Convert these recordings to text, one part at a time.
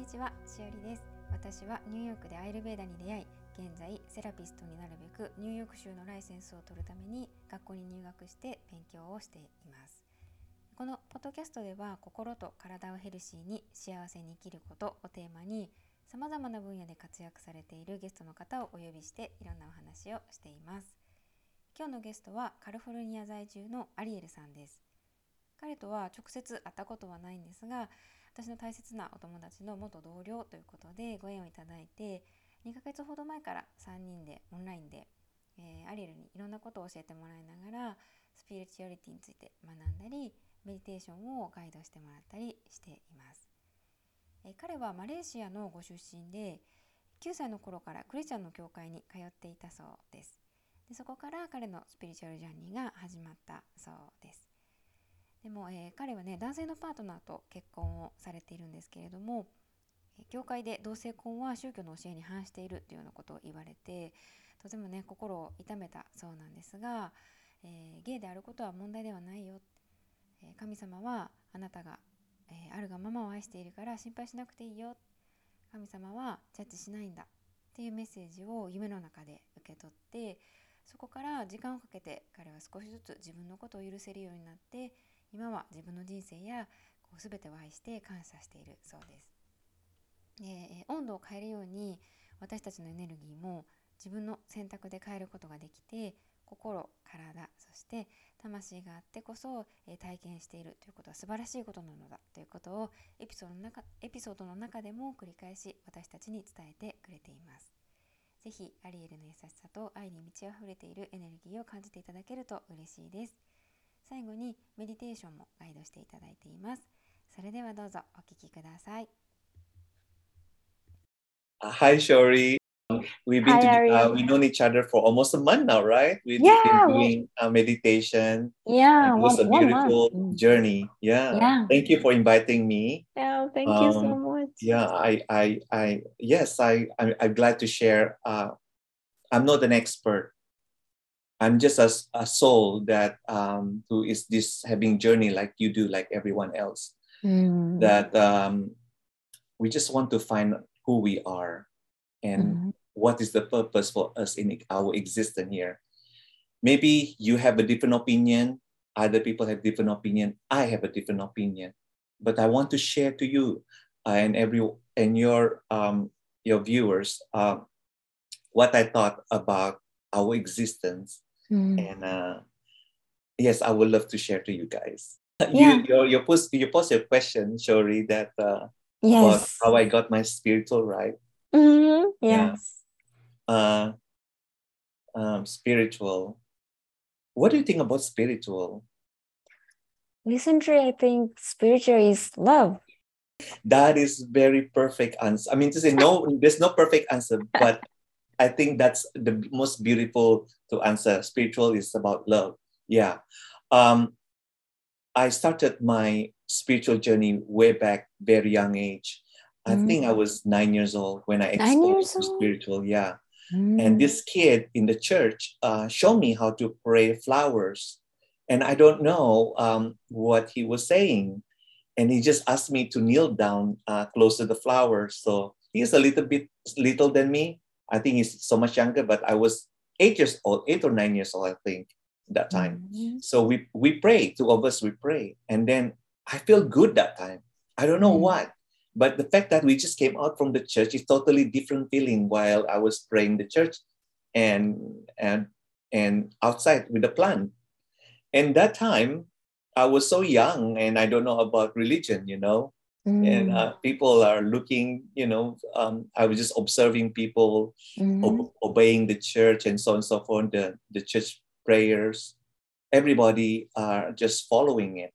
にちは、しおりです。私はニューヨークでアイルベーダに出会い、現在セラピストになるべくニューヨーク州のライセンスを取るために学校に入学して勉強をしています。このポッドキャストでは心と体をヘルシーに幸せに生きることをテーマに様々な分野で活躍されているゲストの方をお呼びしていろんなお話をしています。今日のゲストはカリフォルニア在住のアリエルさんです。彼とは直接会ったことはないんですが、私の大切なお友達の元同僚ということでご縁をいただいて2ヶ月ほど前から3人でオンラインで、えーアリエルにいろんなことを教えてもらいながらスピリチュアリティについて学んだりメディテーションをガイドしてもらったりしています、えー彼はマレーシアのご出身で9歳の頃からクリスチャンの教会に通っていたそうです。でそこから彼のスピリチュアルジャーニーが始まったそうです。でも、えー彼はね男性のパートナーと結婚をされているんですけれども、教会で同性婚は宗教の教えに反しているというようなことを言われてとてもね心を痛めたそうなんですが、えーゲイであることは問題ではないよ、えー神様はあなたが、えーあるがままを愛しているから心配しなくていいよ。神様はジャッジしないんだっていうメッセージを夢の中で受け取ってそこから時間をかけて彼は少しずつ自分のことを許せるようになって今は自分の人生やこう全てを愛して感謝しているそうです。で温度を変えるように私たちのエネルギーも自分の選択で変えることができて心体そして魂があってこそ、え体験しているということは素晴らしいことなのだということをエピソードの中エピソードの中でも繰り返し私たちに伝えてくれています。ぜひアリエルの優しさと愛に満ち溢れているエネルギーを感じていただけると嬉しいです。最後にメディテーションもガイドしていただいていますそれではどうぞお聞きください Hi Shiori um, We've been Hi, to, uh, we've known each other for almost a month now, right? We've yeah, been doing uh, meditation. Yeah, it was one, a beautiful month. journey. Yeah. yeah. Thank you for inviting me. Yeah, oh, thank um, you so um, much. Yeah, I, I, I, yes, I, I'm, I'm glad to share. Uh, I'm not an expert I'm just a soul that um, who is this having journey like you do, like everyone else. Mm. That um, we just want to find who we are, and Mhm. what is the purpose for us in our existence here maybe you have a different opinion other people have different opinion i have a different opinion but i want to share to you uh, and every and your um your viewers uh, what i thought about our existence Mm. and uh yes i would love to share to you guys Yeah. you you you post you post your question shiori that uh Yes. how i got my spiritual right Mhm. Yeah. Yes. uh, um, spiritual. What do you think about spiritual? Recently, I think spiritual is love. That is very perfect answer. I mean, to say no, there's no perfect answer, but I think that's the most beautiful to answer. Spiritual is about love. Yeah. Um, I started my spiritual journey way back, very young age. I Mm. think I was nine years old when I Nine years exposed to spiritual. Yeah. Mm. and this kid in the church uh, showed me how to pray flowers and i don't know um, what he was saying and he just asked me to kneel down uh, close to the flowers so he's a little bit little than me i think he's so much younger but i was eight years old eight or nine years old i think that time. Mhm. so we we pray two of us we pray. And then i feel good that time. I don't know Mm. what but the fact that we just came out from the church is totally different feeling while i was praying the church and and and outside with the plant and that time i was so young and i don't know about religion you know and Mm. uh, people are looking you know um, i was just observing people ob- obeying the church and so on and so forth, the, the church prayers. Everybody are just following it.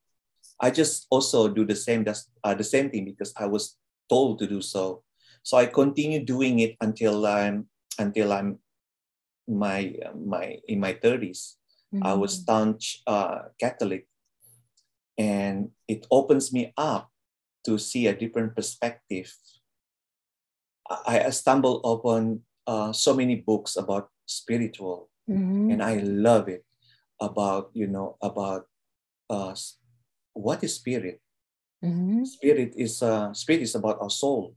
I just also do the same, that's uh, the same thing because I was told to do so. So I continue doing it until I'm until I'm my my in my 30s. I was Mhm. staunch uh, Catholic, and it opens me up to see a different perspective. I, I stumbled upon uh, so many books about spiritual, Mhm. and I love it. About you know about uh, what is spirit. Mhm. Spirit is uh, spirit is about our soul.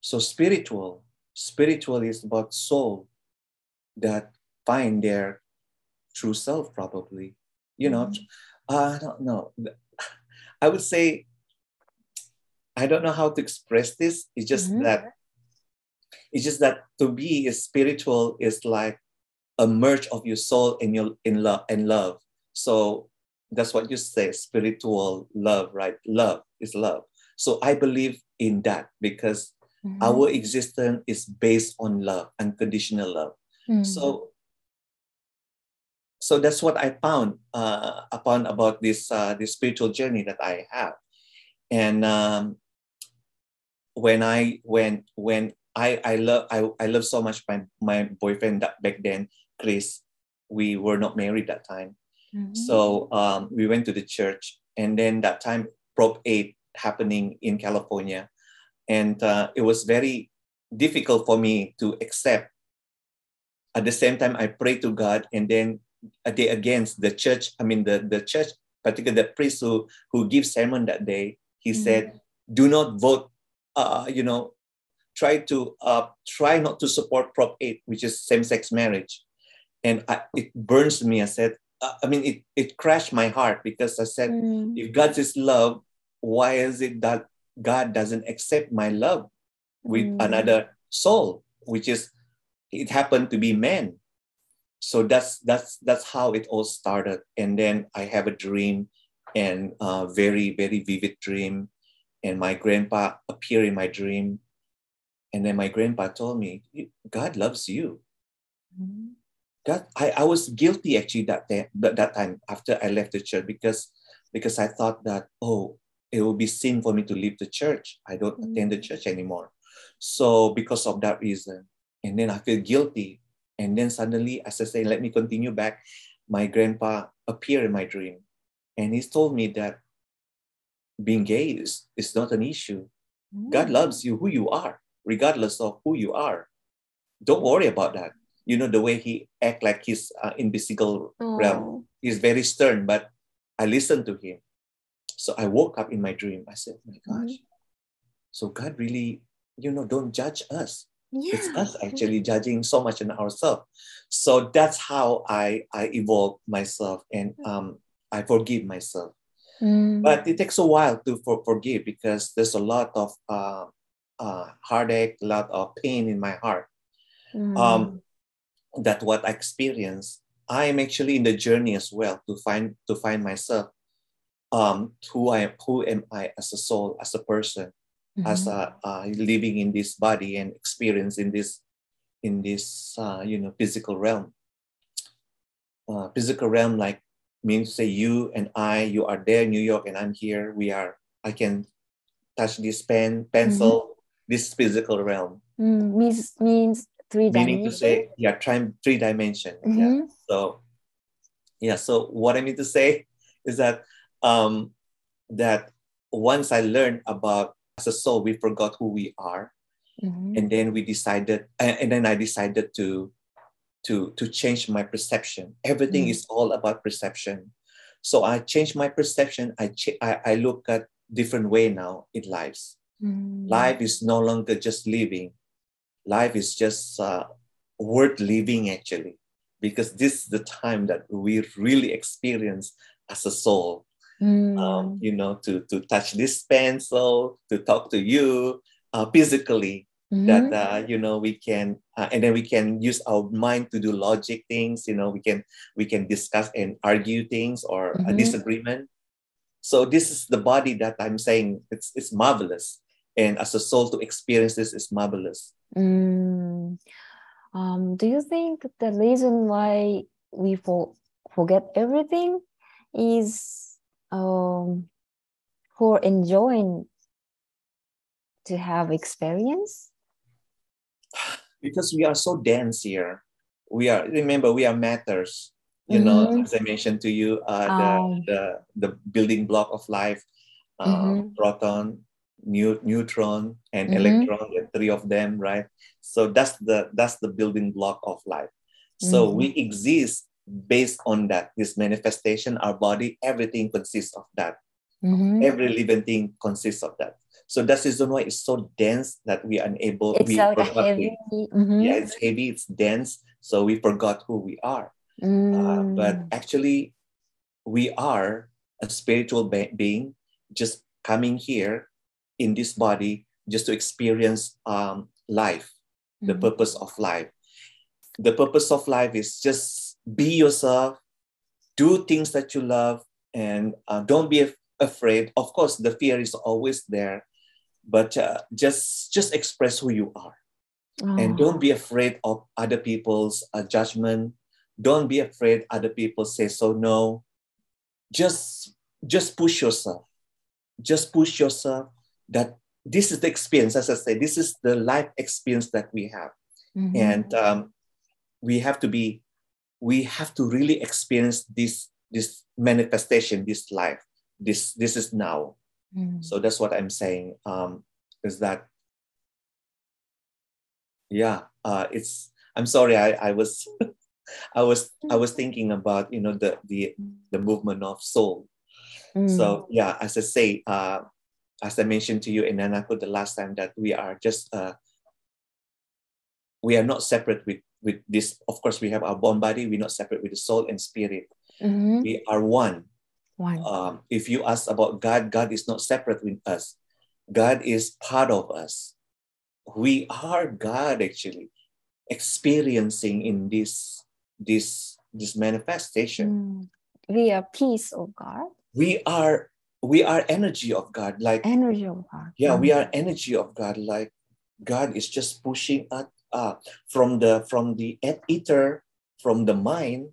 So spiritual, spiritual is about soul that find their true self, probably. You know, I don't know. I would say I don't know how to express this. It's just Mhm. that it's just that to be is spiritual is like a merge of your soul and your in love and love. So that's what you say, spiritual love, right? Love is love. So I believe in that because Mhm. our existence is based on love, unconditional love. Mm. So, so that's what I found uh, upon about this uh, this spiritual journey that I have, and um, when I when when I I love I, I love so much my my boyfriend that back then, Chris. We were not married that time, Mhm. so um, we went to the church, and then that time Prop Eight happening in California, and uh, it was very difficult for me to accept. At the same time, I pray to God, and then a day against the church. I mean, the the church, particularly the priest who who gives sermon that day, he Mhm. said, "Do not vote. Uh, you know, try to uh, try not to support Prop Eight, which is same sex marriage." And I, it burns me. I said, uh, I mean, it it crashed my heart because I said, Mm. if God is love, why is it that God doesn't accept my love with Mm. another soul, which is it happened to be man. So that's that's that's how it all started. And then I have a dream, and a very very vivid dream, and my grandpa appeared in my dream, and then my grandpa told me, God loves you. Mhm. God, I, I was guilty actually that day, that, that time after I left the church because because I thought that oh it will be sin for me to leave the church. I don't attend the church anymore. So because of that reason, and then I feel guilty, and then suddenly as I say, let me continue back. My grandpa appeared in my dream, and he told me that being gay is, is not an issue. God Mm. loves you who you are, regardless of who you are. Don't worry about that. You know the way he act like he's uh, in physical realm. Oh. He's very stern, but I listened to him. So I woke up in my dream. I said, "My gosh!" So God really, you know, don't judge us. It's Yeah. us actually judging so much in ourselves. So that's how I I evolve myself and um I forgive myself Mm. but it takes a while to for, forgive because there's a lot of uh, uh, heartache, a lot of pain in my heart. Mm. Um, that what I experience. I am actually in the journey as well to find to find myself. Um, who I am, who am I as a soul, as a person, as Mhm. a uh, living in this body and experience in this in this uh, you know physical realm. Uh, physical realm like means say you and I, you are there in New York and I'm here. We are. I can touch this pen, pencil, this physical realm. Mm, means means three Meaning to dimension. say, yeah, try three dimension. Yeah. Mhm. So, yeah. So what I mean to say is that um, that once I learned about as a soul, we forgot who we are, Mhm. and then we decided, and then I decided to to to change my perception. Everything Mm. is all about perception. So I changed my perception. I ch- I, I look at different way now in lives. Mm. Life is no longer just living. Life is just uh, worth living actually, because this is the time that we really experience as a soul. Mm. Um, you know, to to touch this pencil, to talk to you uh, physically, that Mhm. uh, you know we can uh, and then we can use our mind to do logic things you know we can we can discuss and argue things or a Mhm. disagreement so this is the body that i'm saying it's it's marvelous and as a soul to experience this is marvelous Mm. Um, do you think the reason why we for, forget everything is um, for enjoying to have experience? Because we are so dense here we are remember we are matters you know Mhm. as i mentioned to you uh, Um. the, the the building block of life uh, Mhm. proton new, neutron and Mhm. electron the three of them right so that's the that's the building block of life so we exist based on that this manifestation our body everything consists of that Mhm. every living thing consists of that So that's the reason why it's so dense that we are unable. It's we forgot heavy. Mhm. Yeah, it's heavy, it's dense, so we forgot who we are. Uh, but Mm. actually, we are a spiritual be- being just coming here in this body just to experience um, life, the Mhm. purpose of life. The purpose of life is just be yourself, do things that you love, and uh, don't be af- afraid. Of course, the fear is always there, but uh, just just express who you are. And Oh. don't be afraid of other people's uh, judgment. Don't be afraid other people say so no. Just just push yourself. Just push yourself that this is the experience. As i say this is the life experience that we have. Mhm. and um, we have to be we have to really experience this this manifestation this life. This this is now Mm. so that's what i'm saying um, is that yeah uh, it's i'm sorry i, I was i was i was thinking about you know the the the movement of soul Mm. so yeah as i say uh, as i mentioned to you in anako the last time that we are just uh, we are not separate with with this of course we have our body we're not separate with the soul and spirit Mhm. we are one One. um, if you ask about God, God is not separate with us. God is part of us. We are God actually, experiencing in this this this manifestation. Mm. We are piece of God, We are we are energy of God. Like energy of God. yeah, we Mm. are energy of God. Like God is just pushing us uh, from the from the et- ether, from the mind,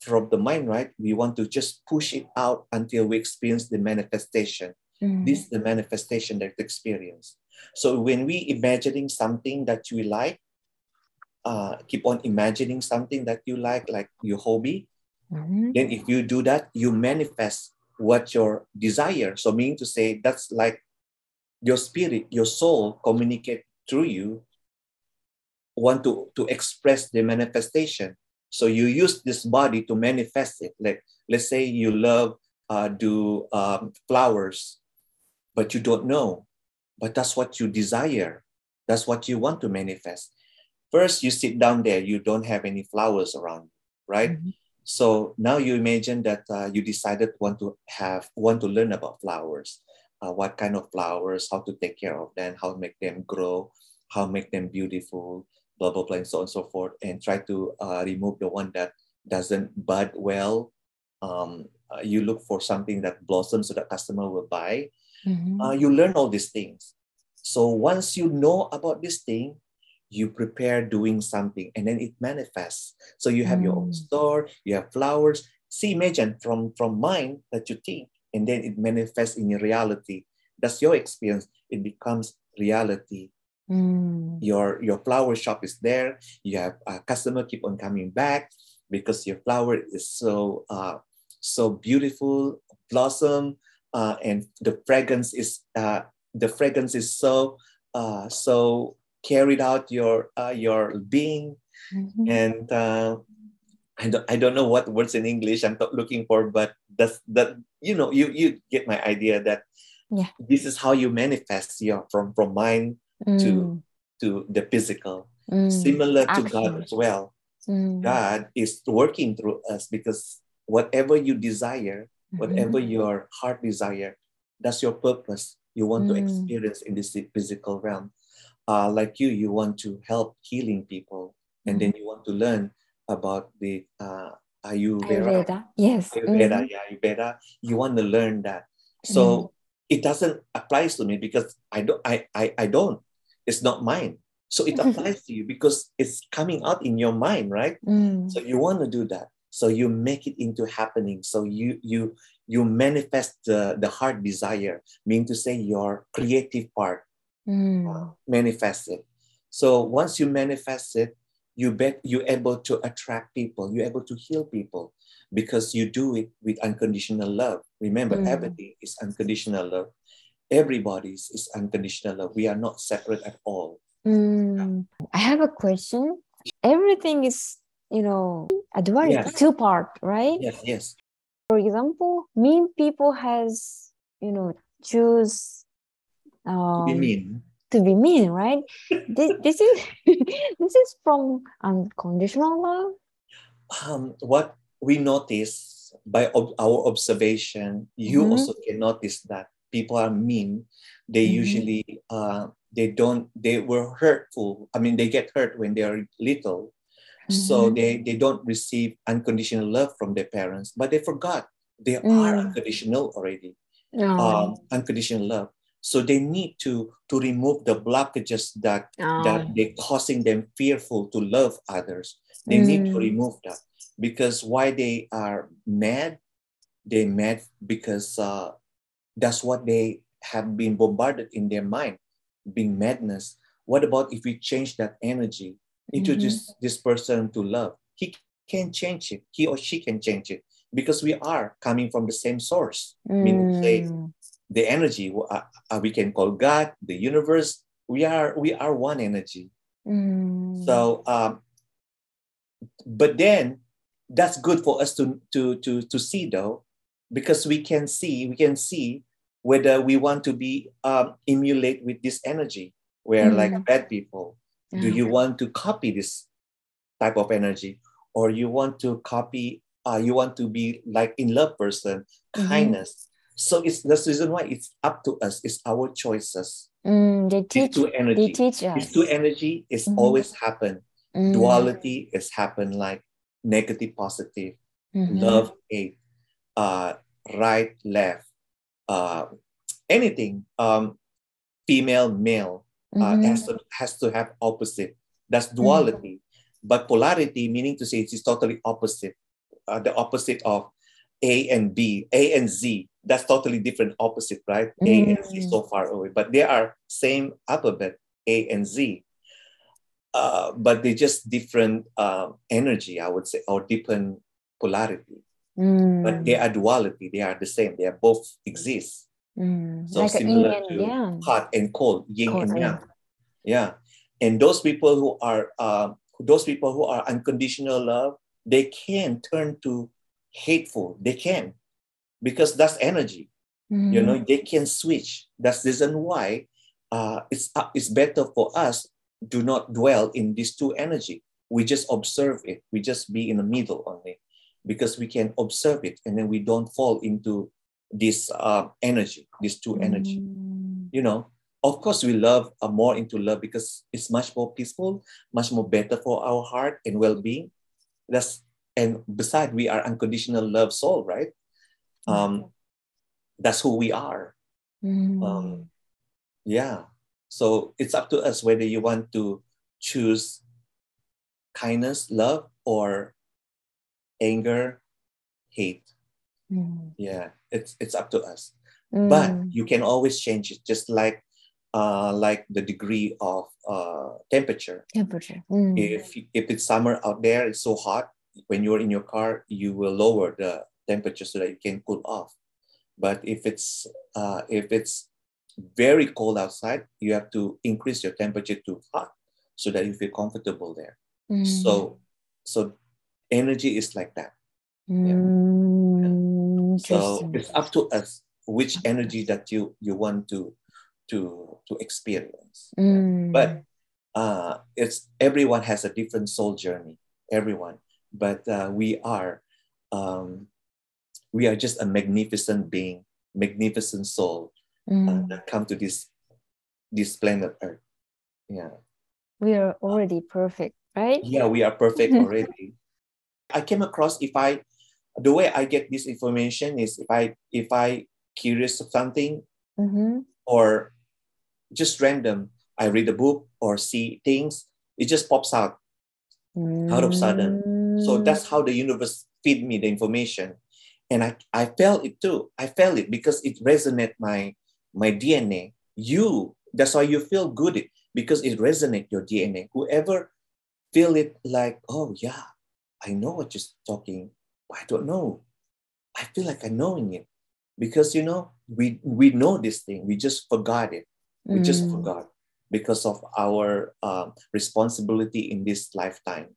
from the mind. Right, we want to just push it out until we experience the manifestation. Mm. this is the manifestation that we experience so when we imagining something that you like uh, keep on imagining something that you like like your hobby Mhm. then if you do that you manifest what your desire so meaning to say that's like your spirit your soul communicate through you want to to express the manifestation so you use this body to manifest it. Like let's say you love uh, do um, flowers but you don't know. But that's what you desire. That's what you want to manifest. First you sit down there. You don't have any flowers around right? Mhm. so now you imagine that uh, you decided want to have want to learn about flowers. Uh, what kind of flowers how to take care of them how to make them grow how make them beautiful blah blah blah and so on and so forth and try to uh, remove the one that doesn't bud well um, uh, you look for something that blossoms so that customer will buy Mhm. uh, you learn all these things. So once you know about this thing, you prepare doing something and then it manifests. So you have your own Mm. store, you have flowers. See, imagine from, from mind that you think, and then it manifests in your reality. That's your experience. It becomes reality. Mm. Your your flower shop is there. You have a customer keep on coming back because your flower is so uh, so beautiful, blossom, uh, and the fragrance is uh, the fragrance is so uh, so carried out your uh, your being Mhm. and uh, I don't I don't know what words in English I'm looking for, but that's that you know you you get my idea that Yeah. this is how you manifest your from from mind Mm. to the physical. Mm. Similar to God as well. Mm. God is working through us because whatever you desire, whatever Mhm. your heart desire, that's your purpose. You want to Mm. experience in this physical realm. Uh, like you, you want to help healing people, and then you want to learn about the uh, Ayurveda. Ayurveda. Yes. Ayurveda, Mhm. yeah, Ayurveda. You want to learn that. So it doesn't apply to me because I don't. I, I I don't. It's not mine. So it applies to you because it's coming out in your mind, right? Mm. So you want to do that. So you make it into happening. So you you you manifest the, the heart desire, meaning to say your creative part Mm. manifest it. So once you manifest it, you bet you're able to attract people, you're able to heal people because you do it with unconditional love. Remember, Mm. everything is unconditional love. Everybody's is unconditional love. We are not separate at all. Mm. I have a question. Everything is, you know, a duality, Yes. two part, right? Yes, yes. For example, mean people has, you know, choose To be um, mean. to be mean, right? this, this is this is from unconditional love. Um, what we notice by ob- our observation, you Mhm. also can notice that people are mean. They Mhm. usually uh, they don't they were hurtful. I mean, they get hurt when they are little, so Mhm. they they don't receive unconditional love from their parents. But they forgot they are Mm. unconditional already. No. um, unconditional love. So they need to to remove the blockages that Oh. that they causing them fearful to love others. They need to Mm. remove that because why they are mad, they mad because uh, that's what they have been bombarded in their mind, being madness. What about if we change that energy into Mhm. this this person to love? He can change it. He or she can change it because we are coming from the same source. Meaning, say, Mm. the energy uh, uh, we can call god the universe we are we are one energy Mm. so um but then that's good for us to to to to see though because we can see we can see whether we want to be um emulate with this energy. Where like Mm. bad people. Do you want to copy this type of energy? Or you want to copy uh, you want to be like in love person Mhm. kindness. So it's that's the reason why it's up to us. It's our choices. Mm, they these teach two they energy teach us. these two energy. Is Mhm. always happen. Mm. duality is happen like negative positive. Mhm. love hate. Uh right left uh anything um female male uh, Mhm. has to has to have opposite. That's duality. But polarity, meaning to say it is totally opposite. Uh, the opposite of A and B, A and Z. That's totally different opposite, right? A and Z Mm. so far away, but they are same alphabet, A and Z. Uh, but they're just different uh, energy, I would say, or different polarity. But they Mm. are duality. They are the same. They are both exist. Mm. So like similar to yang. hot and cold, yin Cold, and yang. Yeah. And those people who are um, those people who are unconditional love, they can turn to hateful. They can, because that's energy. You Mhm. know, they can switch. That's the reason why uh, it's uh, it's better for us do not dwell in these two energy. We just observe it. We just be in the middle only, because we can observe it, and then we don't fall into this uh, energy, these two energy. Mm. you know of course we love uh, more into love because it's much more peaceful much more better for our heart and well-being. That's and besides, we are unconditional love soul right? Um that's who we are. Mm. um yeah. So it's up to us whether you want to choose kindness love or anger hate Mm. yeah it's it's up to us but Mm. you can always change it just like uh, like the degree of uh, temperature temperature. Mm. if if it's summer out there it's so hot when you're in your car you will lower the temperature so that you can cool off but if it's uh, if it's very cold outside you have to increase your temperature to hot so that you feel comfortable there Mm. so so energy is like that Mm. so it's up to us which energy that you you want to to to experience Mm. but uh it's everyone has a different soul journey everyone but uh, we are um we are just a magnificent being magnificent soul uh, Mm. that come to this this planet earth yeah we are already perfect, right? yeah we are perfect already i came across if i the way i get this information is if i if i curious of something Mm-hmm. or just random i read a book or see things it just pops out Out of sudden. so Mm. that's how the universe feed me the information and i i felt it too i felt it because it resonate my my dna you that's why you feel good because it resonate your dna whoever feel it like oh yeah i know what you're talking i don't know i feel like I'm knowing it because you know we we know this thing we just forgot it we just Mm. forgot because of our um, responsibility in this lifetime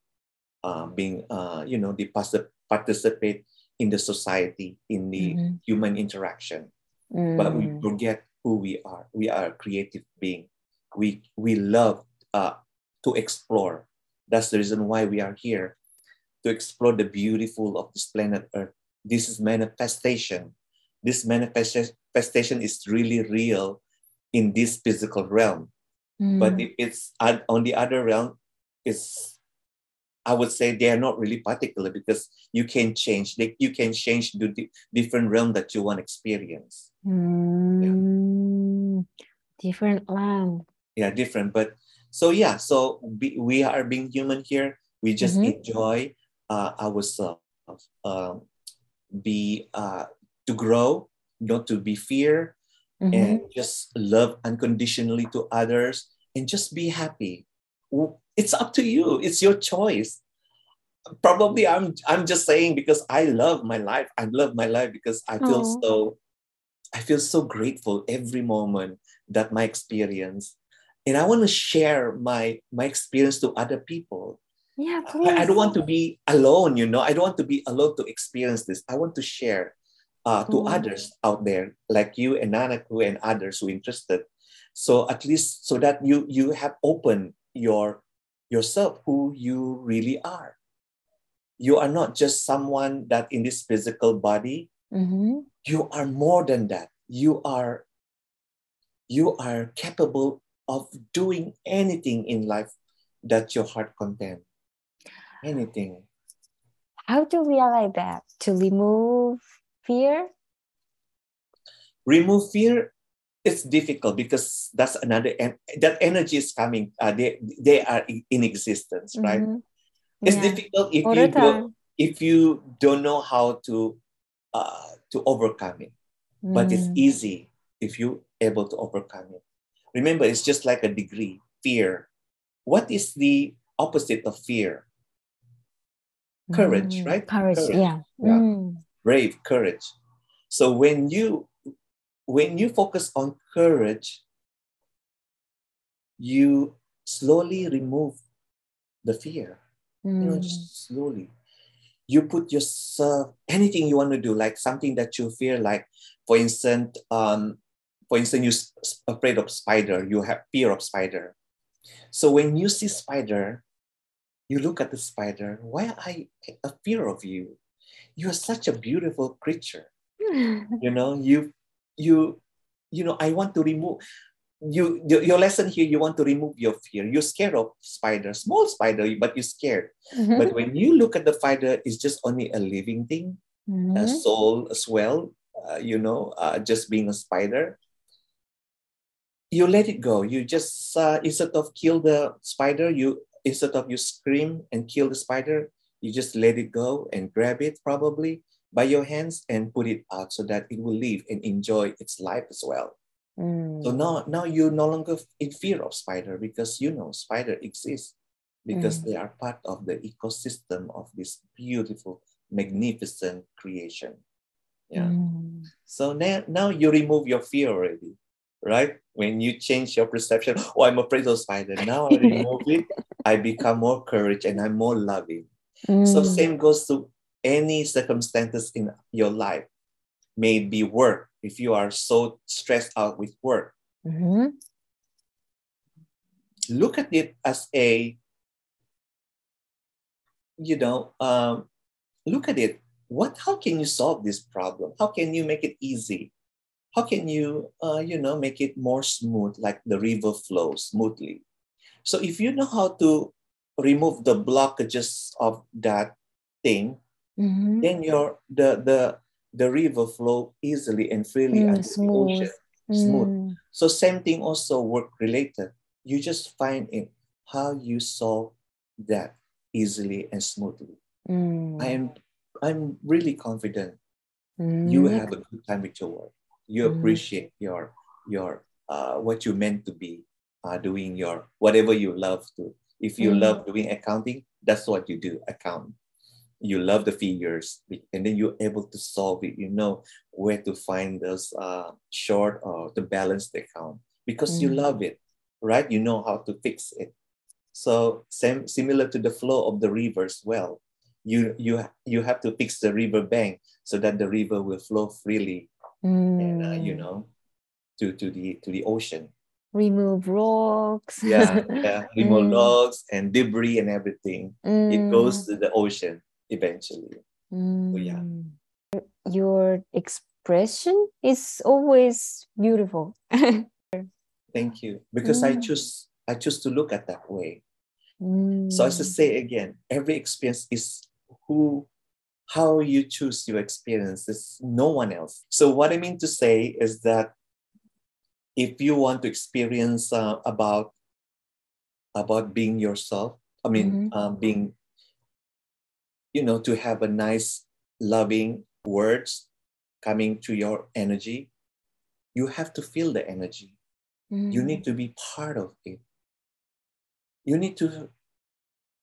uh, being uh, you know the partic- participate in the society in the Mhm. human interaction but we Mm. forget who we are. We are a creative being. We we love uh, to explore. That's the reason why we are here to explore the beautiful of this planet Earth. This is manifestation. This manifestation is really real in this physical realm. Mm. But if it's on the other realm, it's I would say they are not really particular because you can change. They, you can change the different realm that you want to experience. Mm. Different land. Yeah, different. But so yeah, so we, we are being human here. We just Mhm. enjoy ourselves. Um, be uh, to grow, not to be fear, Mhm. and just love unconditionally to others and just be happy it's up to you it's your choice probably i'm i'm just saying because i love my life i love my life because i feel Aw. so i feel so grateful every moment that my experience and i want to share my my experience to other people Yeah, please. I, I don't want to be alone, you know. I don't want to be alone to experience this. I want to share uh, to Mm. others out there, like you and Nanaku and others who interested. So at least so that you you have opened your yourself who you really are. You are not just someone that in this physical body. Mhm. You are more than that. You are you are capable of doing anything in life that your heart content. Anything. How to realize that? To remove fear? remove fear it's difficult because that's another and that energy is coming uh, they they are in existence right Mhm. it's Yeah. difficult if All you don't if you don't know how to uh, to overcome it but it's Mm. easy if you able to overcome it remember it's just like a degree fear what is the opposite of fear courage, Mm. right? Courage, Courage. yeah. Yeah. Mm. brave courage so when you when you focus on courage you slowly remove the fear you know Mm. just slowly you put yourself anything you want to do like something that you fear like for instance um for instance you're afraid of spider you have fear of spider so when you see spider you look at the spider why i a fear of you? You are such a beautiful creature. You know you you you know i want to remove you your, lesson here you want to remove your fear. You're scared of spider small spider but you're scared. Mhm. but when you look at the spider it's just only a living thing a Mhm. soul as well uh, you know uh, just being a spider. You let it go. You just uh, instead of kill the spider you instead of you scream and kill the spider you just let it go and grab it probably by your hands and put it out so that it will live and enjoy its life as well Mm. so now, now you're no longer in fear of spider because you know spider exists because Mm. they are part of the ecosystem of this beautiful, magnificent creation. Yeah. Mm. So now, now you remove your fear already, right? When you change your perception, oh, I'm afraid of spider. Now I remove it, I become more courage and I'm more loving. So Mm. same goes to any circumstances in your life. May it be work. If you are so stressed out with work, Mhm. look at it as a you know um, look at it what how can you solve this problem how can you make it easy how can you uh, you know make it more smooth like the river flows smoothly so if you know how to remove the blockages of that thing Mhm. then your the the the river flow easily and freely Mm, the smooth. ocean smooth Mm. so same thing also work related. You just find it how you solve that easily and smoothly. Mm. I am I'm really confident you Mm. have a good time with your work. You Mm. appreciate your your uh, what you meant to be uh, doing your whatever you love to. If you Mm. love doing accounting, that's what you do, account. You love the figures, and then you're able to solve it. You know where to find those uh, short or to balance the account because you Mm. love it, right? You know how to fix it. So same similar to the flow of the river as well. You you you have to fix the river bank so that the river will flow freely, and uh, you Mm. know to to the to the ocean. Remove rocks. Yeah, yeah. Remove Mm. logs and debris and everything. It goes Mm, to the ocean eventually. so, yeah. mm. Your expression is always beautiful. Thank you. Because I Mm. choose I choose to look at that way. Mm. So as I say again, every experience is who how you choose your experience. It's no one else. So what I mean to say is that if you want to experience uh, about about being yourself, I mean, Mhm. um, being, you know, to have a nice, loving words coming to your energy, you have to feel the energy. You Mm. need to be part of it. You need to,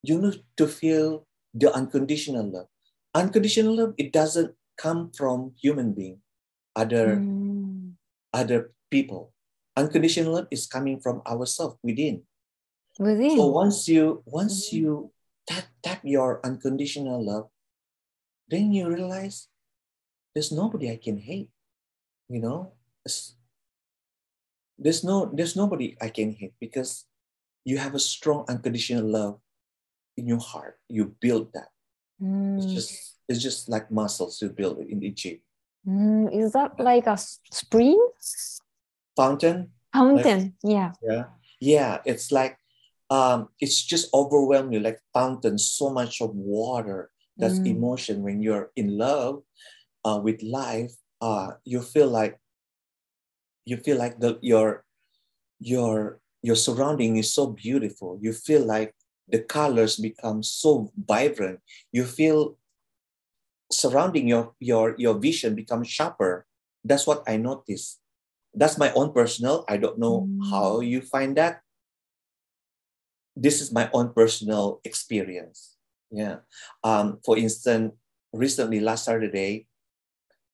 you need to feel the unconditional love. Unconditional love, it doesn't come from human being, other Mm. other people. Unconditional love is coming from ourselves within. Within. So once you once Mhm. you tap tap your unconditional love, then you realize there's nobody I can hate. You know, there's no there's nobody I can hate because you have a strong unconditional love in your heart. You build that. It's Mm. just it's just like muscles you build in the gym. Mm, is that like a spring Fountain, fountain? yeah. yeah, yeah. It's like um, it's just overwhelm you like fountain. So much of water. That's Mm. emotion when you're in love uh, with life. Uh, you feel like you feel like the your your your surrounding is so beautiful. You feel like the colors become so vibrant. You feel surrounding your your your vision becomes sharper. That's what I noticed. That's my own personal. I don't know Mm. how you find that. This is my own personal experience. Yeah. Um, for instance, recently last Saturday,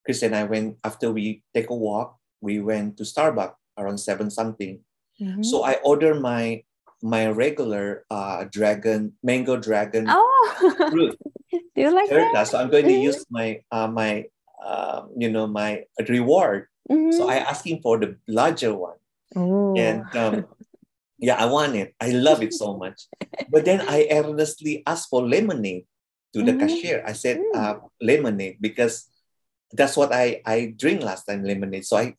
Chris and I went after we take a walk. We went to Starbucks around seven something. Mhm. So I ordered my my regular uh, dragon mango dragon oh, fruit. do you like that? So I'm going to Mhm. use my uh, my um, you know my reward. So Mhm. I asking for the larger one, Ooh. and um, yeah, I want it. I love it so much. But then I earnestly asked for lemonade to the Mhm. cashier. I said Mm. uh, lemonade because that's what I I drink last time lemonade. So I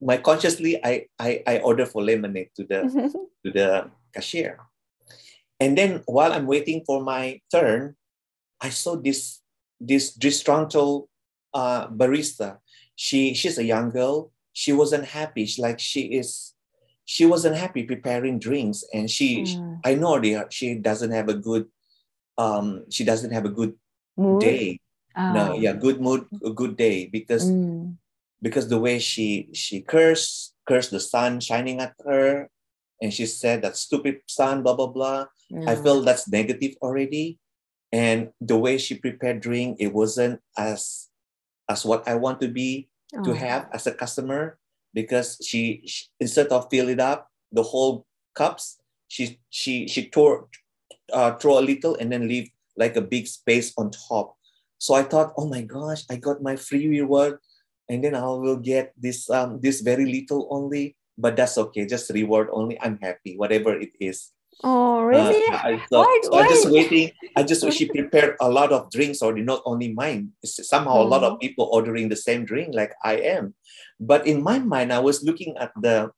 my consciously I I I order for lemonade to the to the cashier. And then while I'm waiting for my turn, I saw this this disgruntled uh, barista. She she's a young girl. She wasn't happy. She like she is she wasn't happy preparing drinks, and she Mm. I know that she doesn't have a good um she doesn't have a good Mood? day. No, Ah. yeah, good mood, a good day because Mm. because the way she she cursed cursed the sun shining at her and she said that stupid sun, blah blah blah. I feel that's negative already. And the way she prepared drink it wasn't as as what i want to be to Oh. have as a customer because she, she instead of fill it up the whole cups she she she tore uh, throw a little and then leave like a big space on top. So i thought oh my gosh i got my free reward. And then i will get this um this very little only but that's okay just reward only i'm happy whatever it is Oh, Uh, really? I, so, Why- so I'm just waiting. I just she prepared a lot of drinks already, not only mine. It's somehow a lot of people ordering the same drink like I am. But in my mind, I was looking at the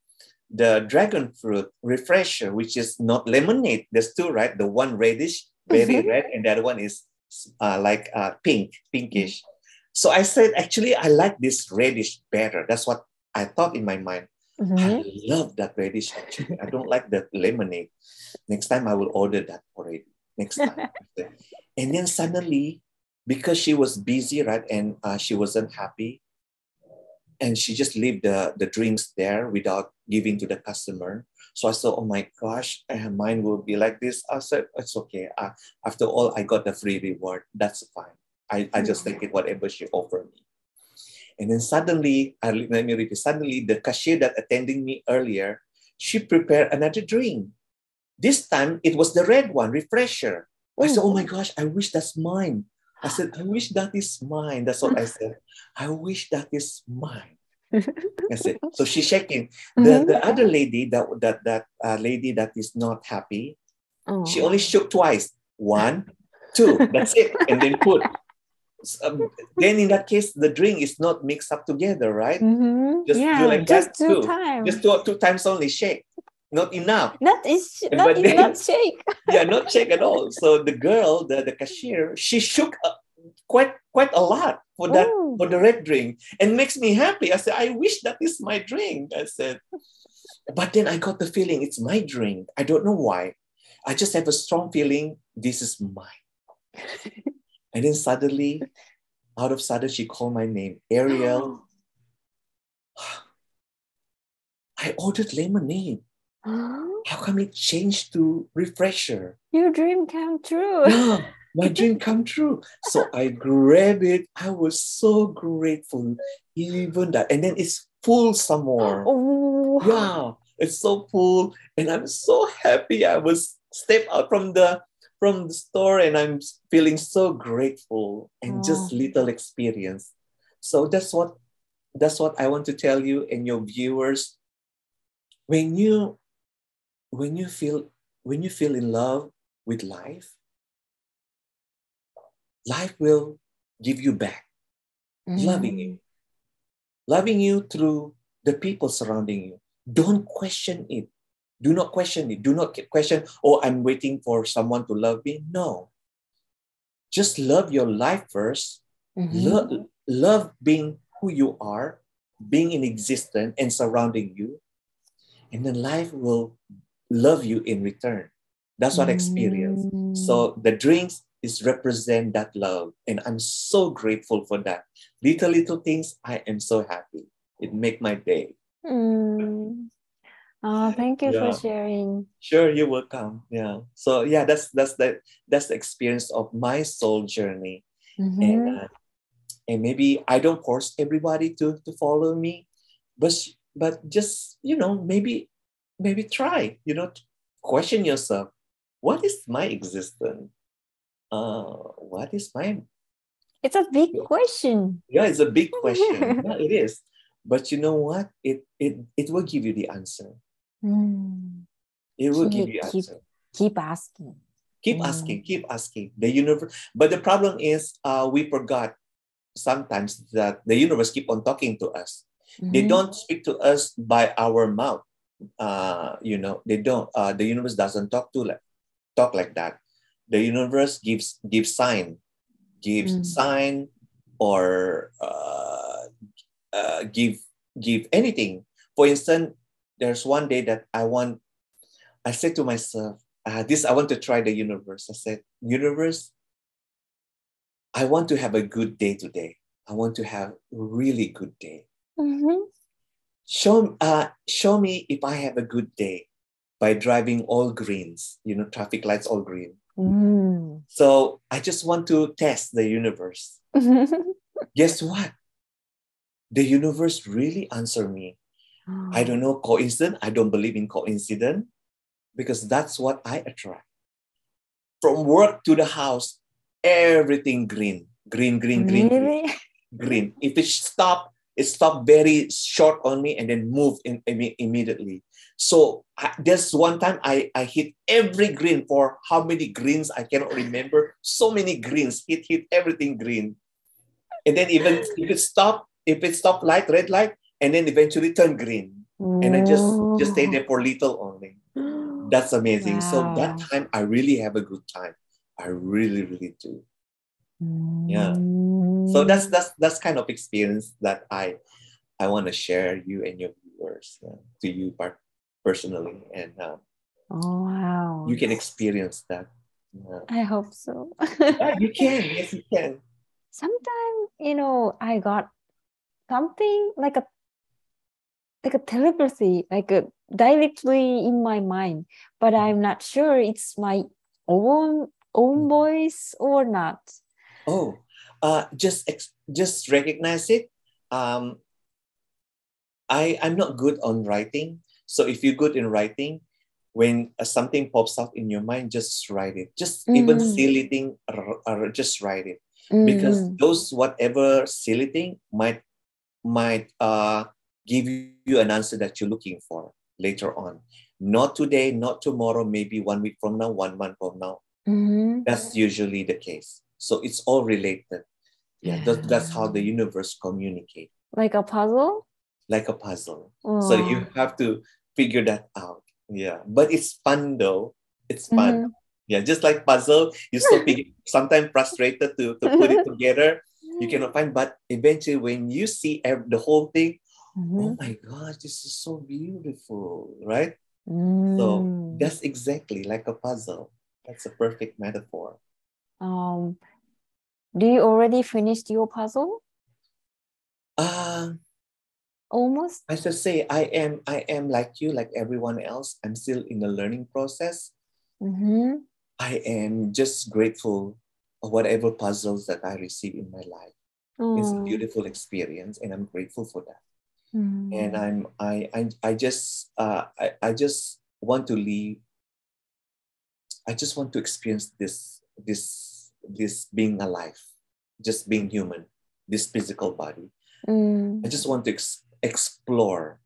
the dragon fruit refresher, which is not lemonade. There's two, right? The one reddish, very Mhm. red, and the other one is uh, like uh, pink, pinkish. So I said, actually, I like this reddish better. That's what I thought in my mind. Mhm. I love that reddish actually. I don't like that lemonade. Next time I will order that already. Next time. and then suddenly, because she was busy, right, and uh, she wasn't happy, and she just leave the, the drinks there without giving to the customer. So I said, oh my gosh, uh, mine will be like this. I said, it's okay. Uh, after all, I got the free reward. That's fine. I, I just take it whatever she offered me. And then suddenly, uh, let me repeat, suddenly the cashier that attending me earlier, she prepared another drink. This time it was the red one, refresher. I said, oh my gosh, I wish that's mine. I said, I wish that is mine. That's what I said. I wish that is mine. I said, so she's shaking. The Mhm. the other lady that that that uh, lady that is not happy, Oh. she only shook twice. One, two. That's it, and then put. Um, then in that case, the drink is not mixed up together, right? Mhm. Just do like just two times. Just two two times only shake, not enough. Not is not then- not shake. yeah, not shake at all. So the girl, the, the cashier, she shook uh, quite quite a lot for that Oh. for the red drink, and makes me happy. I said, I wish that is my drink. I said, but then I got the feeling it's my drink. I don't know why. I just have a strong feeling this is mine. and then suddenly, out of sudden, she called my name, Ariel. I ordered lemonade. How come it changed to refresher? Your dream come true. yeah, my dream come true. So I grab it. I was so grateful, even that. And then it's full some more. Oh. Yeah, it's so full, and I'm so happy. I was step out from the from the store, and I'm feeling so grateful and just Oh. little experience. So that's what that's what I want to tell you and your viewers. When you when you feel when you feel in love with life, life will give you back, mm-hmm. loving you, loving you through the people surrounding you. Don't question it. Do not question it. Do not question, oh, I'm waiting for someone to love me. No. Just love your life first. Mhm. Love, love being who you are, being in existence and surrounding you. And then life will love you in return. That's what I experienced. Mm. So the drinks is represent that love. And I'm so grateful for that. Little, little things, I am so happy. It make my day. Mm. Oh, thank you Yeah. for sharing. Sure, you're welcome. Yeah. So yeah, that's that's the that's the experience of my soul journey. Mhm. And uh, and maybe I don't force everybody to to follow me, but but just you know maybe maybe try you know question yourself, what is my existence? Uh, what is my It's a big question. yeah? It's a big question. yeah, it is. But you know what? It it it will give you the answer. Mm. It will give Keep- you keep- answer. Keep asking. keep Mm. asking keep asking the universe but the problem is uh, we forgot sometimes that the universe keep on talking to us they Mhm. don't speak to us by our mouth uh, you know they don't uh, the universe doesn't talk to like talk like that the universe gives gives sign gives Mm. sign or uh, uh, give give anything for instance there's one day that i want i said to myself uh, this i want to try the universe i said universe i want to have a good day today i want to have a really good day Mhm. show uh, show me if I have a good day by driving all greens, you know, traffic lights all green. Mm. So I just want to test the universe. Guess what? The universe really answer me. I don't know coincidence. I don't believe in coincidence because that's what I attract. From work to the house, everything green, green, green, green, green. Really? green. If it stop, it stopped very short on me and then moved in, imme- immediately. So I, there's one time I, I hit every green for how many greens I cannot remember. So many greens, hit hit everything green, and then even if it stop, if it stop light, red light, and then eventually turn green, and I just just stay there for little only. That's amazing. So that time I really have a good time. I really really do. Yeah. so Mm. that's that's that's kind of experience that i i want to share you and your viewers uh, to you part personally and uh, Oh wow. you can experience that Uh, I hope so. yeah, you can yes you can Sometimes, you know, I got something like a like a telepathy, like a directly in my mind, but I'm not sure it's my own own voice or not. oh uh just ex- just recognize it. Um i i'm not good on writing. So if you're good in writing when uh, something pops out in your mind just write it. Just even Mm. silly thing or, r- just write it. Because Mm, those whatever silly thing might might uh give you an answer that you're looking for later on. Not today, not tomorrow, maybe one week from now, one month from now. Mhm. That's usually the case. So it's all related. Yeah, that, that's how the universe communicate, Like a puzzle. like a puzzle. So you Oh. have to figure that out. Yeah, but it's fun though. It's fun. Mhm. Yeah, just like puzzle, you still figure, sometimes frustrated to, to put it together. You cannot find, but eventually when you see the whole thing, Mhm. oh my gosh, this is so beautiful, right? Mm. That's exactly like a puzzle. That's a perfect metaphor. Um, do you already finished your puzzle? Uh, Almost. i should say, I am I am like you, like everyone else. I'm still in the learning process. Mm-hmm. I am just grateful of whatever puzzles that I receive in my life. It's a Oh. beautiful experience, and I'm grateful for that. Mm. And I'm I I, I just uh, I, I just want to leave. I just want to experience this this this being alive, just being human, this physical body. Mm. I just want to ex- explore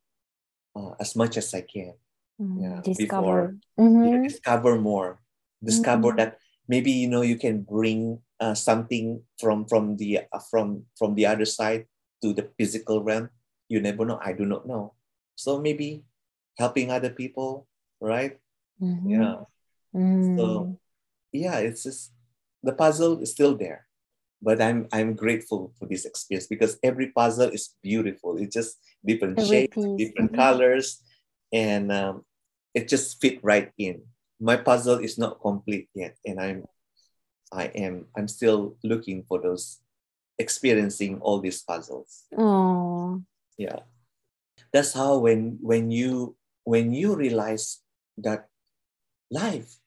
uh, as much as I can. Mm. yeah, Discover. Yeah, Mhm. discover more. Discover Mhm. that maybe you know you can bring uh, something from from the uh, from from the other side to the physical realm. You never know. I do not know. So maybe helping other people, right? Mhm. Yeah. Mm. So yeah, it's just the puzzle is still there. But I'm I'm grateful for this experience because every puzzle is beautiful. It's just different Every shapes, piece. different Mhm. colors, and um, it just fit right in. My puzzle is not complete yet, and I'm I am I'm still looking for those experiencing all these puzzles. Oh. Yeah. That's how when when you when you realize that life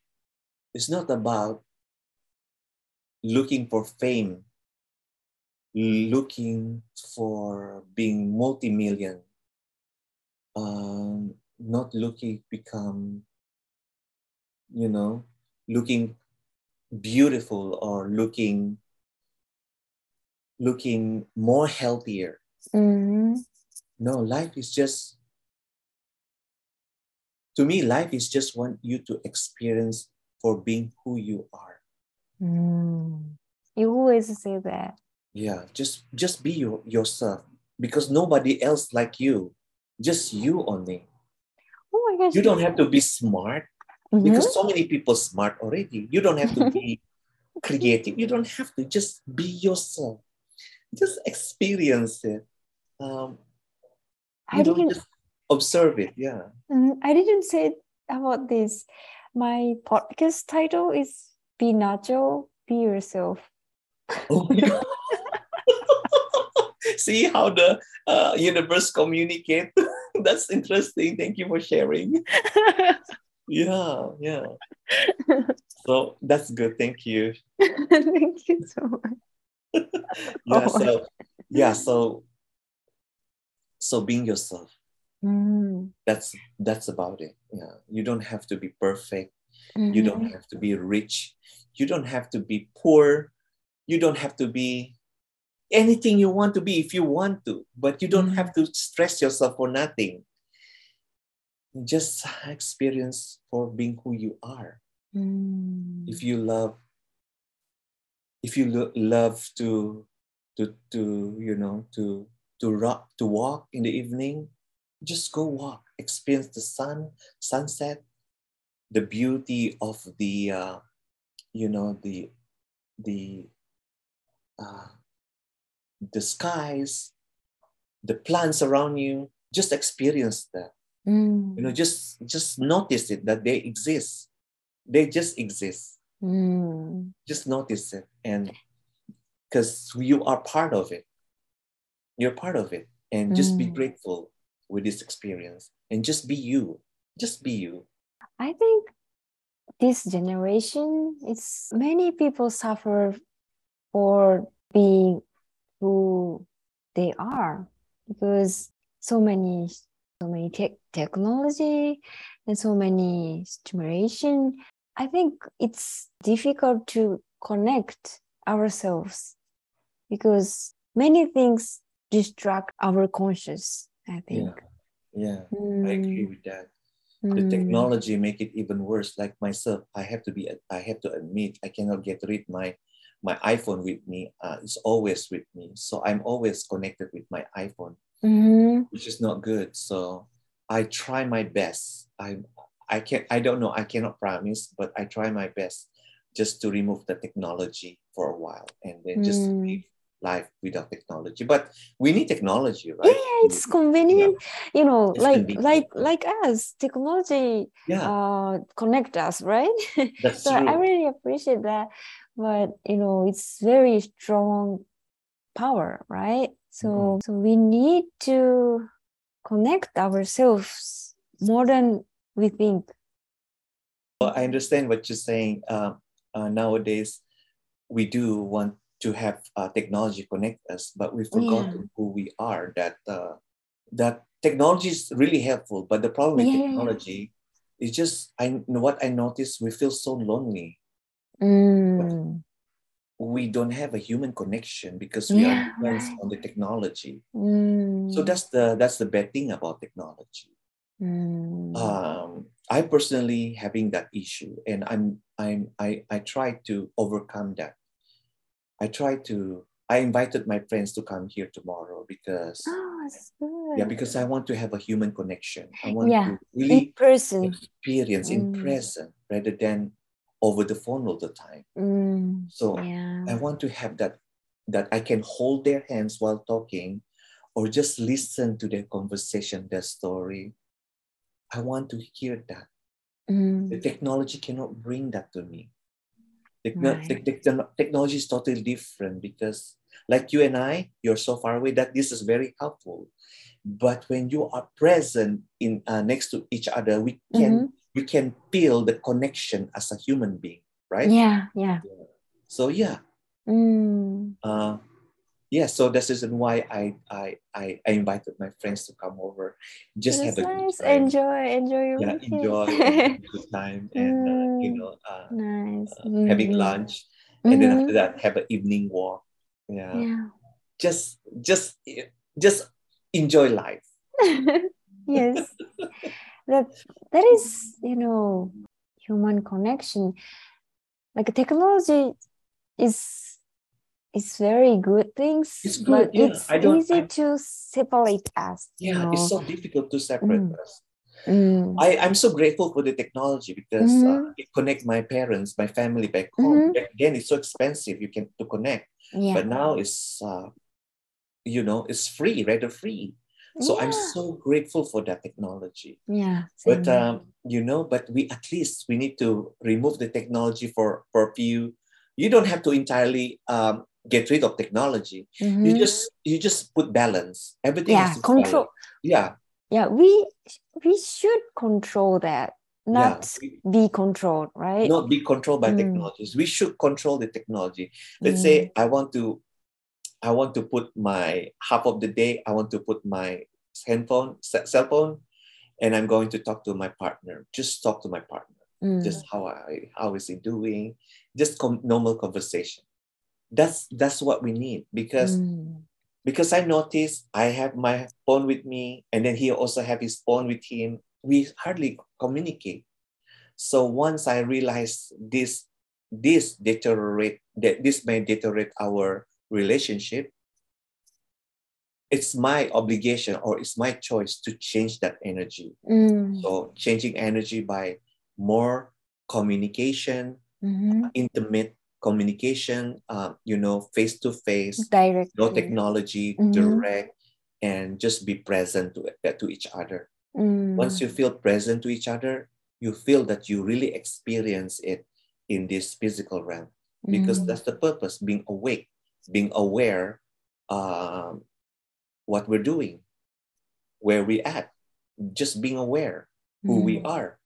is not about looking for fame, looking for being multi-million, um, not looking become, you know, looking beautiful or looking looking more healthier. Mhm. No, life is just to me, life is just want you to experience for being who you are. Mm. You always say that. Yeah, just just be your, yourself because nobody else like you, just you only. Oh my gosh. You don't have to be smart Mhm. because so many people smart already. You don't have to be creative. You don't have to just be yourself. Just experience it. Um, I you didn't just observe it. Yeah. Mm, I didn't say about this. My podcast title is Be Natural, Be Yourself. Oh my God. See how the uh, universe communicate. That's interesting. Thank you for sharing. Yeah, yeah. So that's good. Thank you. Thank you so much. Yeah. Oh. So yeah. So so being yourself. Mm, That's that's about it. Yeah. You don't have to be perfect. You don't mhm, have to be rich. You don't have to be poor. You don't have to be anything you want to be if you want to, but you don't Mm. have to stress yourself for nothing. Just experience for being who you are. mm, If you love, if you lo- love to, to, to you know, to to rock, to walk in the evening, just go walk. Experience the sun, sunset, the beauty of the, uh, you know, the the uh, the skies, the plants around you. Just experience that. mm, You know, just just notice it that they exist. They just exist. mm. Just notice it, and because you are part of it, you're part of it, and just be Mm. grateful with this experience, and just be you. Just be you. I think this generation, it's many people suffer for being who they are because so many so many tech technology and so many stimulation i think it's difficult to connect ourselves because many things distract our conscious I think. Yeah, yeah, I agree with that. The Mm. technology make it even worse. Like myself, I have to be, I have to admit, I cannot get rid my my iPhone with me. Uh, it's always with me, so I'm always connected with my iPhone, Mhm. which is not good. So I try my best. I I can I don't know. I cannot promise, but I try my best just to remove the technology for a while and then just Mm. live life without technology. But we need technology, right? yeah, it's convenient. You know, It's like convenient. like like us, technology Yeah, uh connect us, right? that's so I really appreciate that. But you know, it's very strong power, right? So so we need to connect ourselves more than we think. Well, I understand what you're saying. Uh, uh, nowadays, we do want to have uh, technology connect us, but we've forgotten who we are. That uh, that technology is really helpful, but the problem with Yeah, yeah, yeah. technology is just I what I noticed. We feel so lonely. Mm, We don't have a human connection because we Yeah, are depends right. on the technology. mm, So that's the that's the bad thing about technology. mm, um, I personally having that issue, and I'm I'm I I try to overcome that. I try to. I invited my friends to come here tomorrow because oh, yeah, because I want to have a human connection. I want Yeah, to really in person. experience in Mm. present rather than over the phone all the time. Mm, So yeah. I want to have that that I can hold their hands while talking, or just listen to their conversation, their story. I want to hear that. The Mm, technology cannot bring that to me. Techno- Right. tech- tech- technology is totally different because, like you and I, you're so far away that this is very helpful. But when you are present in uh, next to each other, we can we can feel the connection as a human being, right? Yeah, yeah. So yeah, Mm, uh, yeah. So that's the reason why I I I, I invited my friends to come over, just that's have a good nice. time. Enjoy, enjoy your yeah, weekend. enjoy good time, and uh, you Mm, know, uh, nice. uh, having Mhm. lunch, and then after that have an evening walk. Yeah, Yeah. just just just enjoy life. yes. That that is, you know, human connection. Like technology is is very good things, It's but good, yeah. it's easy I- to separate us. you Yeah, know. it's so difficult to separate Mm. us. Mm, I, I'm so grateful for the technology because uh, Mhm. it connects my parents, my family back home. Mhm. Back then, it's so expensive you can to connect, yeah. but now it's uh, you know it's free, rather free. So I'm so grateful for that technology. Yeah. But um, you know, but we at least we need to remove the technology for for a few. You don't have to entirely um, get rid of technology. You Mhm. just you just put balance. Everything yeah has to control. balance. Yeah, Yeah, we we should control that, not yeah. be controlled, right? Not be controlled by Mm. technologies. We should control the technology. Let's Mm. say I want to, I want to put my half of the day. I want to put my handphone, cell phone, and I'm going to talk to my partner. Just talk to my partner. Mm. just how I how is he doing, just com- normal conversation. That's that's what we need because Mm. because I noticed I have my phone with me and then he also have his phone with him. We hardly communicate. So once I realized this this deteriorate that this may deteriorate our relationship, it's my obligation or it's my choice to change that energy. Mm. So changing energy by more communication, Mhm. intimate communication, uh, you know, face to face, Direct. no technology, Mhm. direct, and just be present to, to each other. Mm. Once you feel present to each other, you feel that you really experience it in this physical realm because Mm. that's the purpose being awake, being aware um, what we're doing, where we at, just being aware who we Mm. are,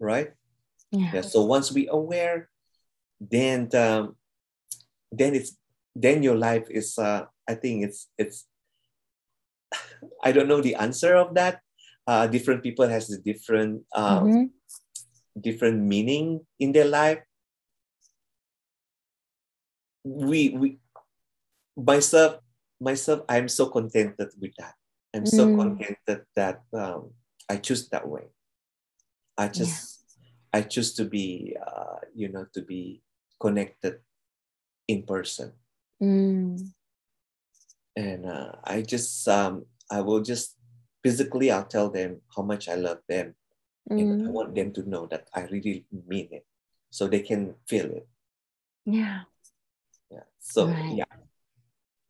right? Yeah. Yeah. So once we aware, then um, then it's then your life is uh, I think it's it's I don't know the answer of that. Uh, different people has a different uh, Mhm. different meaning in their life. We we myself myself I'm so contented with that. I'm so Mm. contented that um, I choose that way. I just I choose to be uh, you know to be connected in person, Mm. and uh, I just um, I will just physically I'll tell them how much I love them, and I Mm. want them to know that I really mean it, so they can feel it. Yeah. Yeah. So Right. yeah.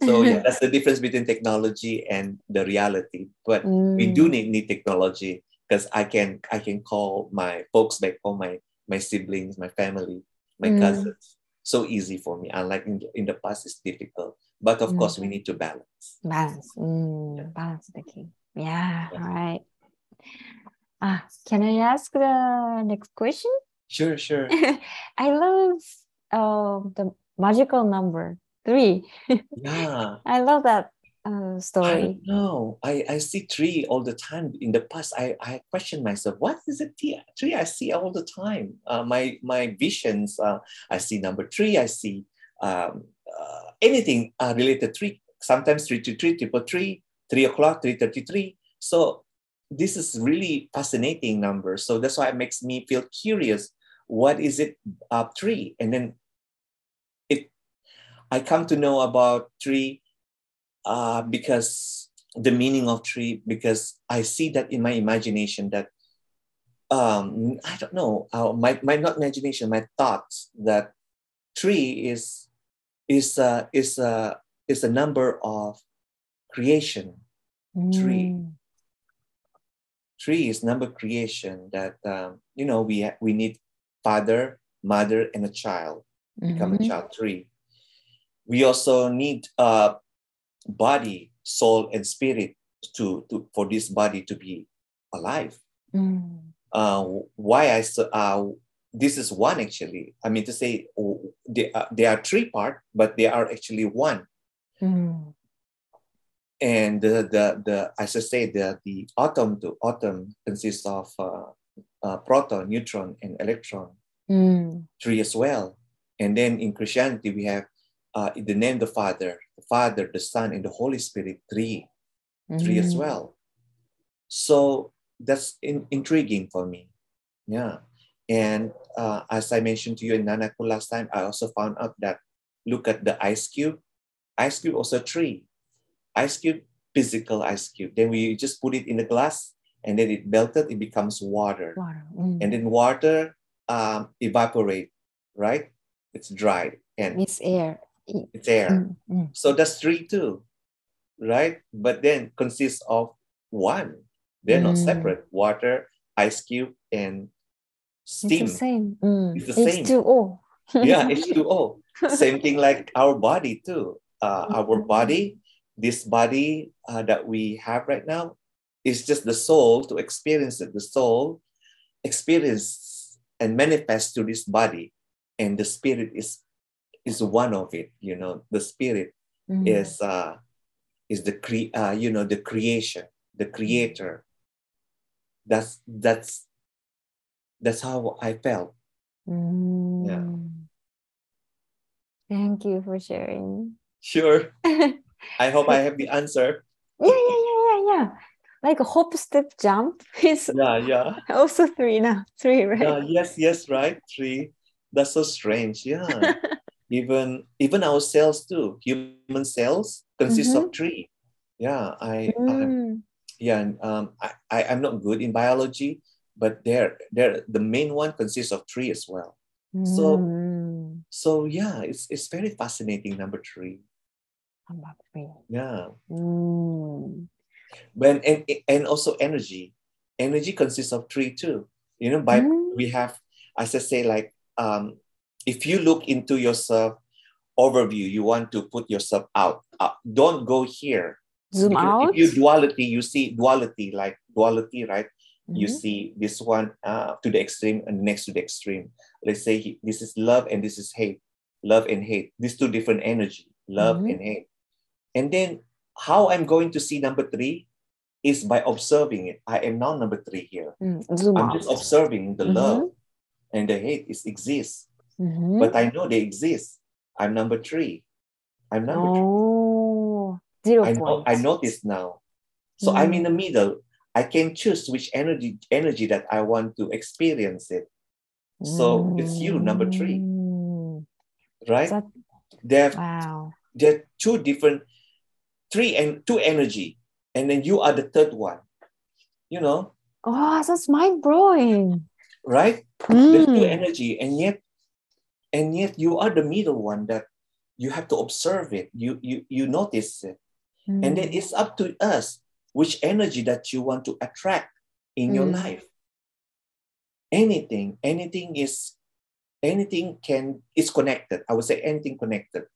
So yeah, that's the difference between technology and the reality. But we do Mm. need need technology because I can I can call my folks back home, my my siblings, my family, my Mm. cousins. So easy for me. Unlike in the, in the past, it's difficult. But of Mm. course, we need to balance. Balance. Mm. Yeah. Balance the key. Yeah. Yeah. All right. Ah, can I ask the next question? Sure, sure. I love uh, the magical number three. yeah. I love that uh, I story. know. I, I see tree all the time. In the past, I, I question myself, what is a tree? Tree I see all the time. Uh, my my visions, uh, I see number three, I see um, uh, anything uh, related to three. Sometimes three to three, triple three, three o'clock, three thirty-three. So this is really fascinating number. So that's why it makes me feel curious. What is it uh, three? And then it I come to know about three uh, because the meaning of tree because I see that in my imagination that um, I don't know uh, my my not imagination my thoughts that tree is is uh, is a is a number of creation Three. Mm. tree is number creation that um, you know we we need father mother and a child become a Mhm. child tree we also need uh, body soul and spirit to, to for this body to be alive Mm. uh, why I uh, this is one actually. I mean to say they are, they are three part, but they are actually one. Mm. And the the, the as I say the the atom to atom consists of uh, uh, proton, neutron, and electron. Mm. Three as well. And then in Christianity we have uh, the name of the Father, the Father, the Son, and the Holy Spirit. Three, three as Mm. well. So that's in, intriguing for me. Yeah. And uh, as I mentioned to you in Nanaku last time, I also found out that look at the ice cube. Ice cube also three. Ice cube, physical ice cube. Then we just put it in the glass and then it melted, it becomes water. Water. Mm. And then water um, evaporate, right? It's dry and It's air. It's air. Mm. Mm. So that's three too, right? But then consists of one. They're not Mm. separate. Water, ice cube, and steam. It's the same. Mm. It's the same. H2O. yeah, H2O. Same thing like our body too. Uh, our Mhm. body, this body uh, that we have right now, is just the soul to experience it. The soul experience and manifest to this body, and the spirit is is one of it. You know, the spirit Mm. is uh is the cre- uh, you know the creation the creator that's that's that's how i felt Mm. Thank you for sharing. sure i hope i have the answer Yeah, yeah, yeah, yeah, yeah. Like a hop, step, jump is yeah yeah also three now. Three, right? yeah yes yes right three that's so strange yeah even even our cells too human cells consist of three yeah i, Mm. yeah um I, I i'm not good in biology but they're they're the main one consists of three as well So- Mm. So yeah, it's it's very fascinating. Number three, Number three. yeah. Mm. When and and also energy, energy consists of three too. You know, by Mm. we have, as I say, like um, if you look into yourself overview, you want to put yourself out. Uh, don't go here. Zoom Because out. If you duality, you see duality like duality, right? You Mhm. see this one uh, to the extreme and next to the extreme. Let's say he- this is love and this is hate, love and hate. These two different energy, love Mhm. and hate. And then how I'm going to see number three is by observing it. I am now number three here. Mm. I'm out. just observing the Mhm. love and the hate is exists, Mhm. but I know they exist. I'm number three. I'm number three. oh, zero I know. I notice now. So I'm in Mm. the middle. I can choose which energy energy that I want to experience it. So it's you, number three. Mm. Right? That- There, wow. there are two different, three and two energy, and then you are the third one. You know, Oh, that's mind blowing. right? There's two Mm. energy, and yet, and yet you are the middle one that you have to observe it. You you you notice it, and then Mm. it's up to us which energy that you want to attract in your Mm. life. Anything, anything is, anything can is connected. I would say anything connected.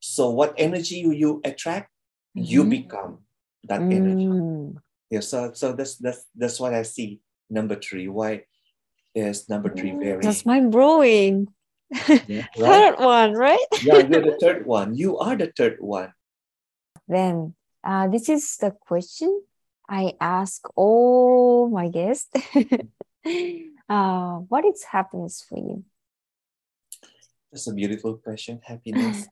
So what energy you, you attract, you Mhm. become that energy. Mm. Yeah. So so that's that's that's what I see. Number three. Why is number three very That's mind blowing. Yeah, right? Third one, right? yeah, you're the third one. You are the third one. Then uh, this is the question I ask all my guests. uh, what is happiness for you? That's a beautiful question. Happiness.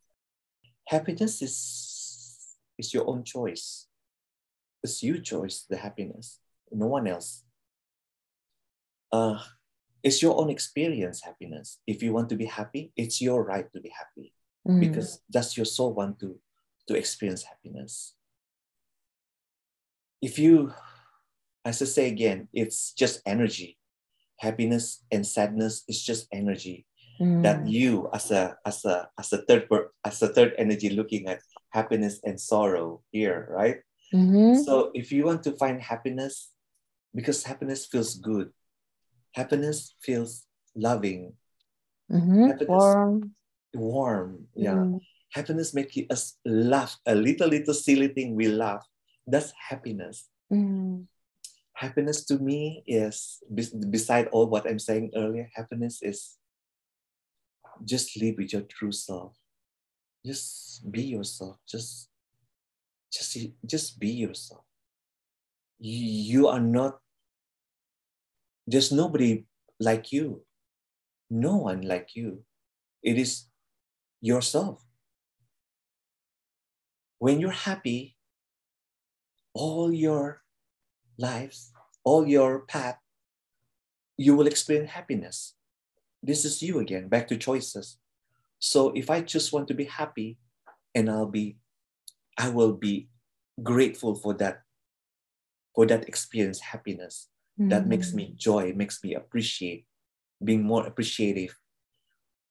happiness is is your own choice. It's your choice, the happiness. No one else. Uh, it's your own experience, happiness. If you want to be happy, it's your right to be happy Mm. because that's your soul want to, to experience happiness. If you, as I say again, it's just energy. Happiness and sadness is just energy. that Mm. you as a as a as a third per, as a third energy looking at happiness and sorrow here right Mhm. so if you want to find happiness because happiness feels good happiness feels loving Mhm. happiness- Warm. warm yeah Mm. happiness make us laugh a little little silly thing we laugh that's happiness Mm. happiness to me is beside all what i'm saying earlier happiness is just live with your true self just be yourself just just just be yourself you, you are not there's nobody like you no one like you it is yourself when you're happy all your lives, all your path, you will experience happiness. This is you again, back to choices. So if I just want to be happy, and I'll be, I will be grateful for that, for that experience, happiness. That makes Mm. me joy, makes me appreciate, being more appreciative.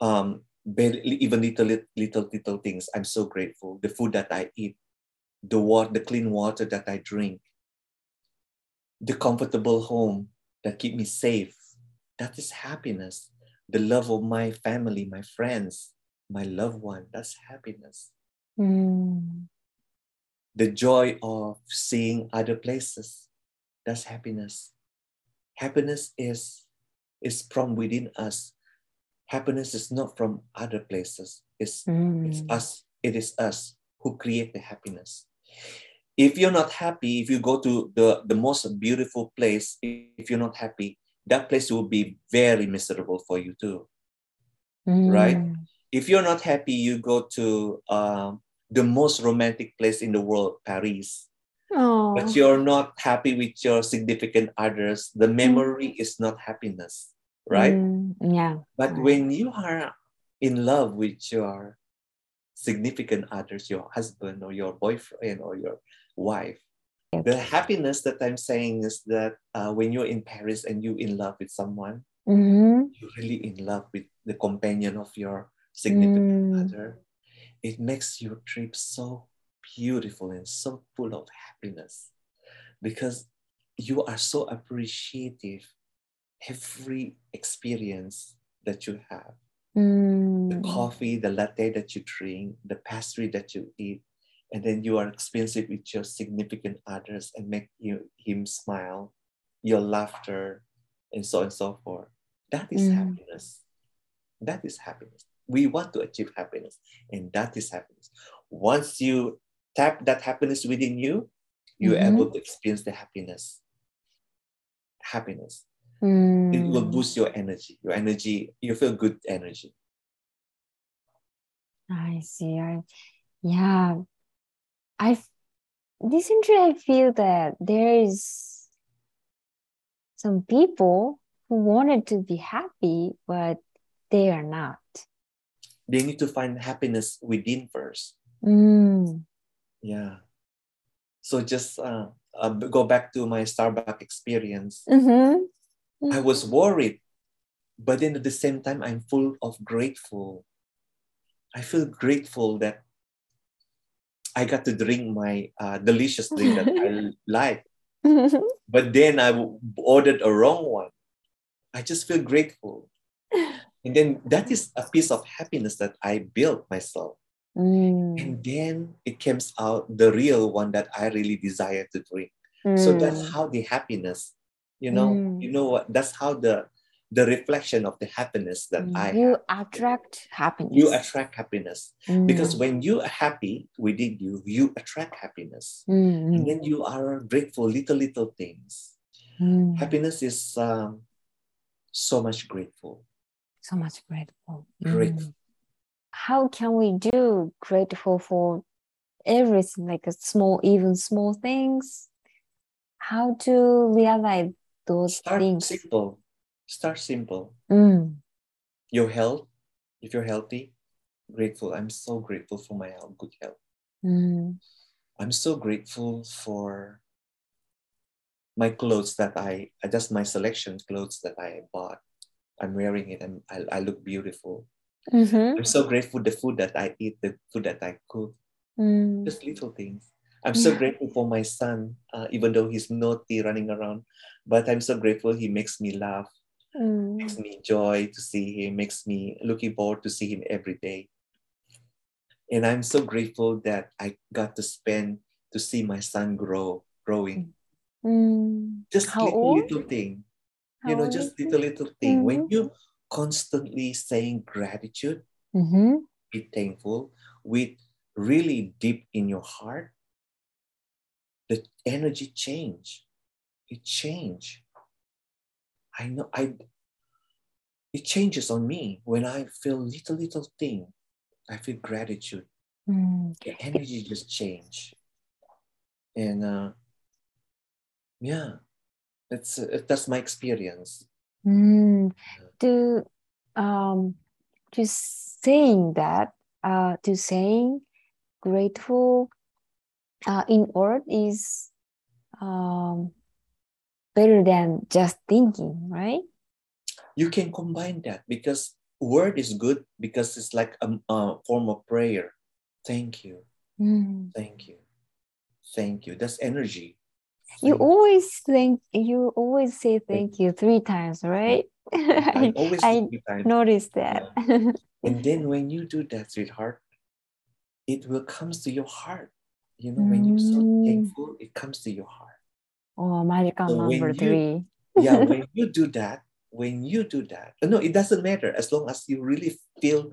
Um, even little, little, little, little things. I'm so grateful. The food that I eat, the water, the clean water that I drink, the comfortable home that keep me safe. That is happiness. The love of my family, my friends, my loved one. That's happiness. Mm. The joy of seeing other places. That's happiness. Happiness is, is from within us. Happiness is not from other places. It's It's Mm. us. It is us who create the happiness. If you're not happy, if you go to the, the most beautiful place, if you're not happy, that place will be very miserable for you too. right? Mm. If you're not happy, you go to um, the most romantic place in the world, Paris. Oh. But you're not happy with your significant others. The memory is not happiness, right? Mm. Yeah. But Right. when you are in love with your significant others, your husband or your boyfriend or your wife, the happiness that I'm saying is that uh, when you're in Paris and you're in love with someone, Mhm. you're really in love with the companion of your significant Mm. other, it makes your trip so beautiful and so full of happiness because you are so appreciative every experience that you have the Mm. coffee, the latte that you drink, the pastry that you eat, and then you are experiencing with your significant others and make you, him smile, your laughter, and so on and so forth. That is Mm. happiness. That is happiness. We want to achieve happiness, and that is happiness. Once you tap that happiness within you, you're Mhm. able to experience the happiness. Happiness. It will Mm. boost your energy. Your energy, you feel good energy. I see. I yeah. I recently I feel that there is some people who wanted to be happy, but they are not. They need to find happiness within first. Mm. Yeah. So just uh, uh, go back to my Starbucks experience. Mhm. I was worried, but then at the same time, I'm full of grateful. I feel grateful that I got to drink my uh, delicious drink that I like. But then i ordered a wrong one. I just feel grateful. And then that is a piece of happiness that I built myself. Mm. And then it comes out the real one that I really desire to drink. So that's Mm. how the happiness, you know, Mm. you know what? That's how the the reflection of the happiness that Mm. I you have. attract happiness. You attract happiness because Mm. when you are happy within you, you attract happiness. Mm, And mm, then you are grateful little little things. mm. Happiness is um, so much grateful. so much grateful. Grateful. How can we do grateful for everything, like a small, even small things? How to realize those Start things? simple. Start simple. Mm. Your health, if you're healthy, grateful. I'm so grateful for my health, good health. Mm. I'm so grateful for my clothes that I just my selection clothes that I bought. I'm wearing it and I, I look beautiful. Mhm. I'm so grateful the food that I eat, the food that I cook, Mm. just little things. I'm so Yeah. grateful for my son, uh, even though he's naughty running around, but I'm so grateful he makes me laugh, Mm. makes me joy to see him, makes me looking forward to see him every day. And I'm so grateful that I got to spend to see my son grow, growing. Mm. Just How little old? little thing. How you know, just little little thing. When Mhm. you constantly saying gratitude, Mhm. be thankful with really deep in your heart, the energy change. It change. I know I it changes on me when I feel little little thing. I feel gratitude. Mm. The energy just change. And uh yeah, that's uh, that's my experience. Mm. To um to saying that uh to saying grateful uh in word is um better than just thinking, right? You can combine that because word is good because it's like a, a form of prayer. Thank you. Mm. Thank you. Thank you. That's energy. You always think you always say thank you three times, right? I I, always I times. noticed that. And then when you do that, sweetheart, it will comes to your heart. You know, when you're so Mm. thankful, it comes to your heart. oh, magical So number you- three. Yeah, when you do that, when you do that, no, it doesn't matter as long as you really feel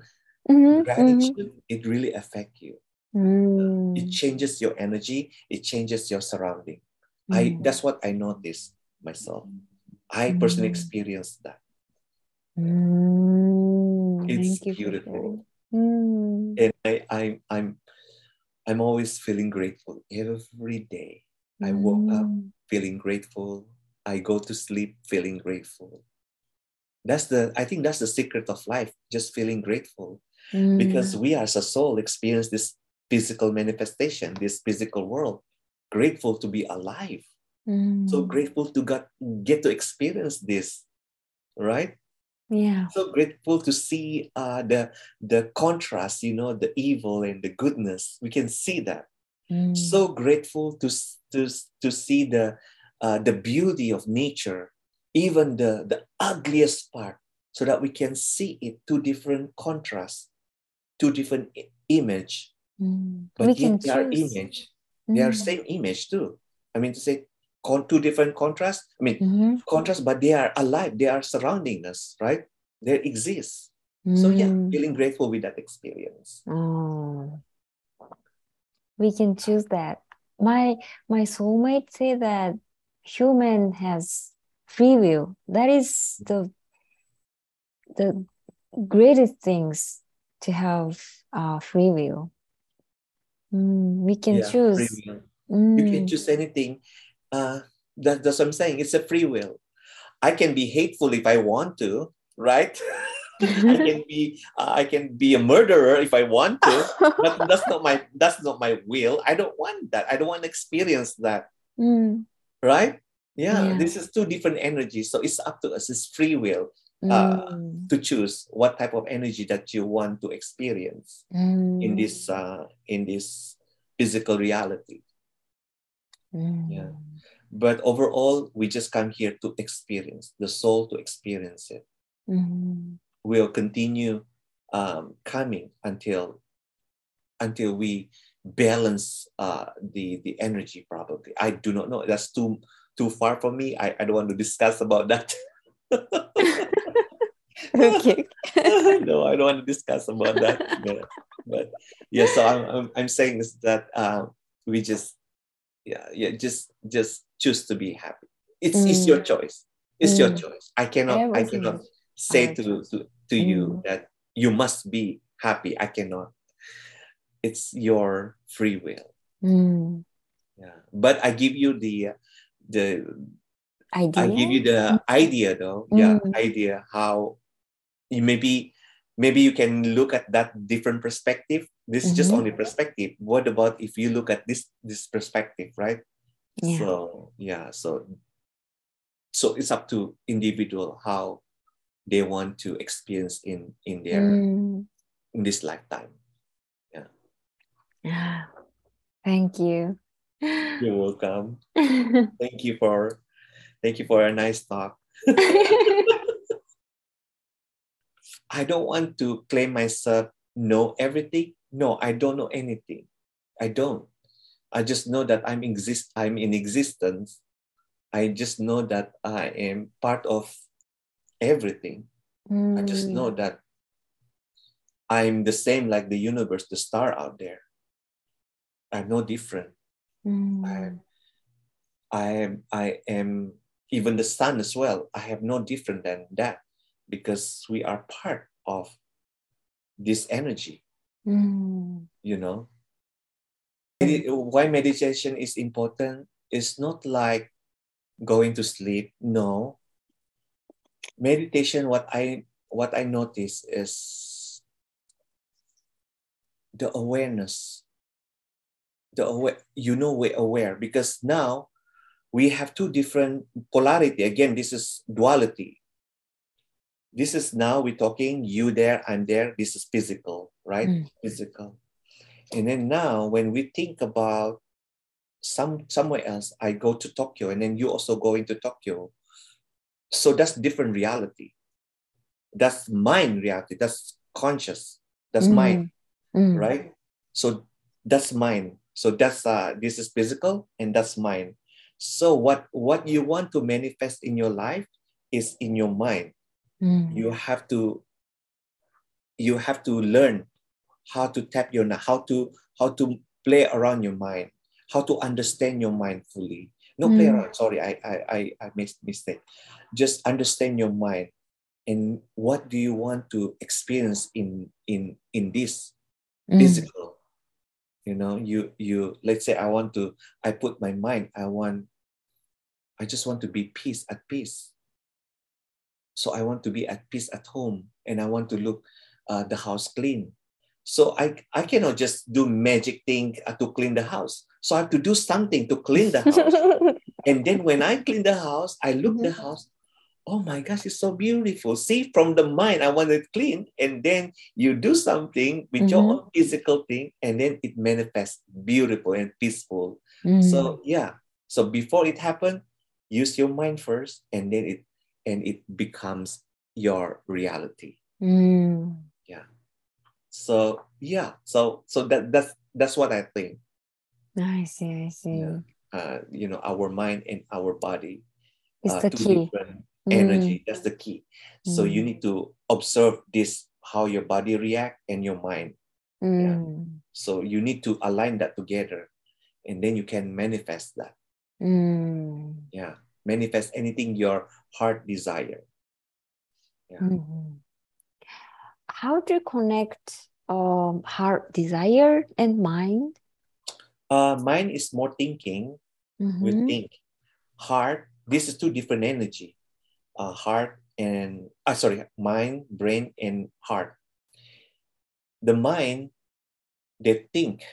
Mhm, mhm. gratitude, it really affect you. Mm, It changes your energy, it changes your surrounding. I mm, that's what I noticed myself. I personally Mm. experienced that. mm. It's beautiful. And I, I I'm I'm always feeling grateful every day. I woke up feeling grateful. I go to sleep feeling grateful. That's the I think that's the secret of life, just feeling grateful. Because mm, we as a soul experience this physical manifestation, this physical world. Grateful to be alive. So mm. grateful to get, get to experience this, right? Yeah. So grateful to see uh, the the contrast, you know, the evil and the goodness. We can see that. Mm, so grateful to to to see the uh, the beauty of nature, even the the ugliest part, so that we can see it two different contrasts, two different image, mm. but We yet choose. image. They are Mm, same image too. I mean to say, con- two different contrasts. I mean mhm, contrast, but they are alive. They are surrounding us, right? They exist. So yeah, mm. feeling grateful with that experience. Oh, we can choose that. My my soulmate say that human has free will. That is the the greatest things to have uh, free will. Mm, we can yeah, choose. will. You can Mm. choose anything. Uh, that, that's what I'm saying. It's a free will. I can be hateful if I want to, right? I can be uh, I can be a murderer if I want to, but that's not my that's not my will. I don't want that. I don't want to experience that, Mm. right? Yeah, Yeah. this is two different energies. So it's up to us. It's free will Uh, Mm. to choose what type of energy that you want to experience in Mm. this uh, in this physical reality. Mm. Yeah. But overall, we just come here to experience the soul to experience it. Mm. We'll continue um, coming until until we balance uh, the the energy. Probably, I do not know. That's too too far for me. I, I don't want to discuss about that. Okay. no, I don't want to discuss about that. Yeah. But yeah, so I'm, I'm, I'm saying is that um, we just yeah yeah just just choose to be happy. It's it's your choice. It's your Mm. choice. I cannot I cannot say to, to to you Mm. that you must be happy. I cannot. It's your free will. Mm. Yeah. But I give you the the Idea. I give you the idea though. Yeah, Mm. idea how you maybe maybe you can look at that different perspective. This is just Mhm. only perspective. What about if you look at this this perspective, right? Yeah. So yeah, so so it's up to individual how they want to experience in in their Mm. in this lifetime. yeah Yeah. Thank you. You're welcome. Thank you for thank you for a nice talk. I don't want to claim myself know everything. No, I don't know anything. I don't. I just know that I'm exist I'm in existence. I just know that I am part of everything. I just Mm. know that I'm the same like the universe, the star out there. I'm no different. Mm. I, I am I am even the sun as well. I have no different than that because we are part of this energy, Mm. you know. Why meditation is important is not like going to sleep. No. Meditation, what I what I notice is the awareness. The aware, you know, we're aware because now we have two different polarity. Again, this is duality. This is now we're talking you there, I'm there. This is physical, right? Mm. Physical. And then now when we think about some somewhere else, I go to Tokyo and then you also go into Tokyo. So that's different reality. That's mind reality. That's conscious. That's mind Mm. right? So that's mind So that's uh this is physical and that's mine. So what what you want to manifest in your life is in your mind. Mm. You have to you have to learn how to tap your how to how to play around your mind, how to understand your mind fully. No play Mm. around. Sorry, I I I, I made mistake. Just understand your mind and what do you want to experience in in in this Mm. physical you know you you let's say i want to i put my mind i want i just want to be peace at peace so i want to be at peace at home and i want to look uh, the house clean. So i i cannot just do magic thing uh, to clean the house. So i have to do something to clean the house. And then when i clean the house i look the house. Oh my gosh it's so beautiful. See from the mind i want it clean and then you do something with your Mhm. own physical thing and then it manifests beautiful and peaceful. Mm. so yeah. So before it happened use your mind first and then it and it becomes your reality Mm. so yeah so so that that's that's what i think I see, I see. Yeah. uh you know our mind and our body It's uh, the key. different Mm. energy that's the key so you Mm. need to observe this how your body react and your mind Mm. so you need to align that together and then you can manifest that Mm. yeah manifest anything your heart desire Yeah. Mhm. How do you connect um, heart desire and mind? Uh, mind is more thinking. We Mhm. think. Heart. This is two different energy. Uh, heart and uh, sorry, mind, brain, and heart. The mind, they think,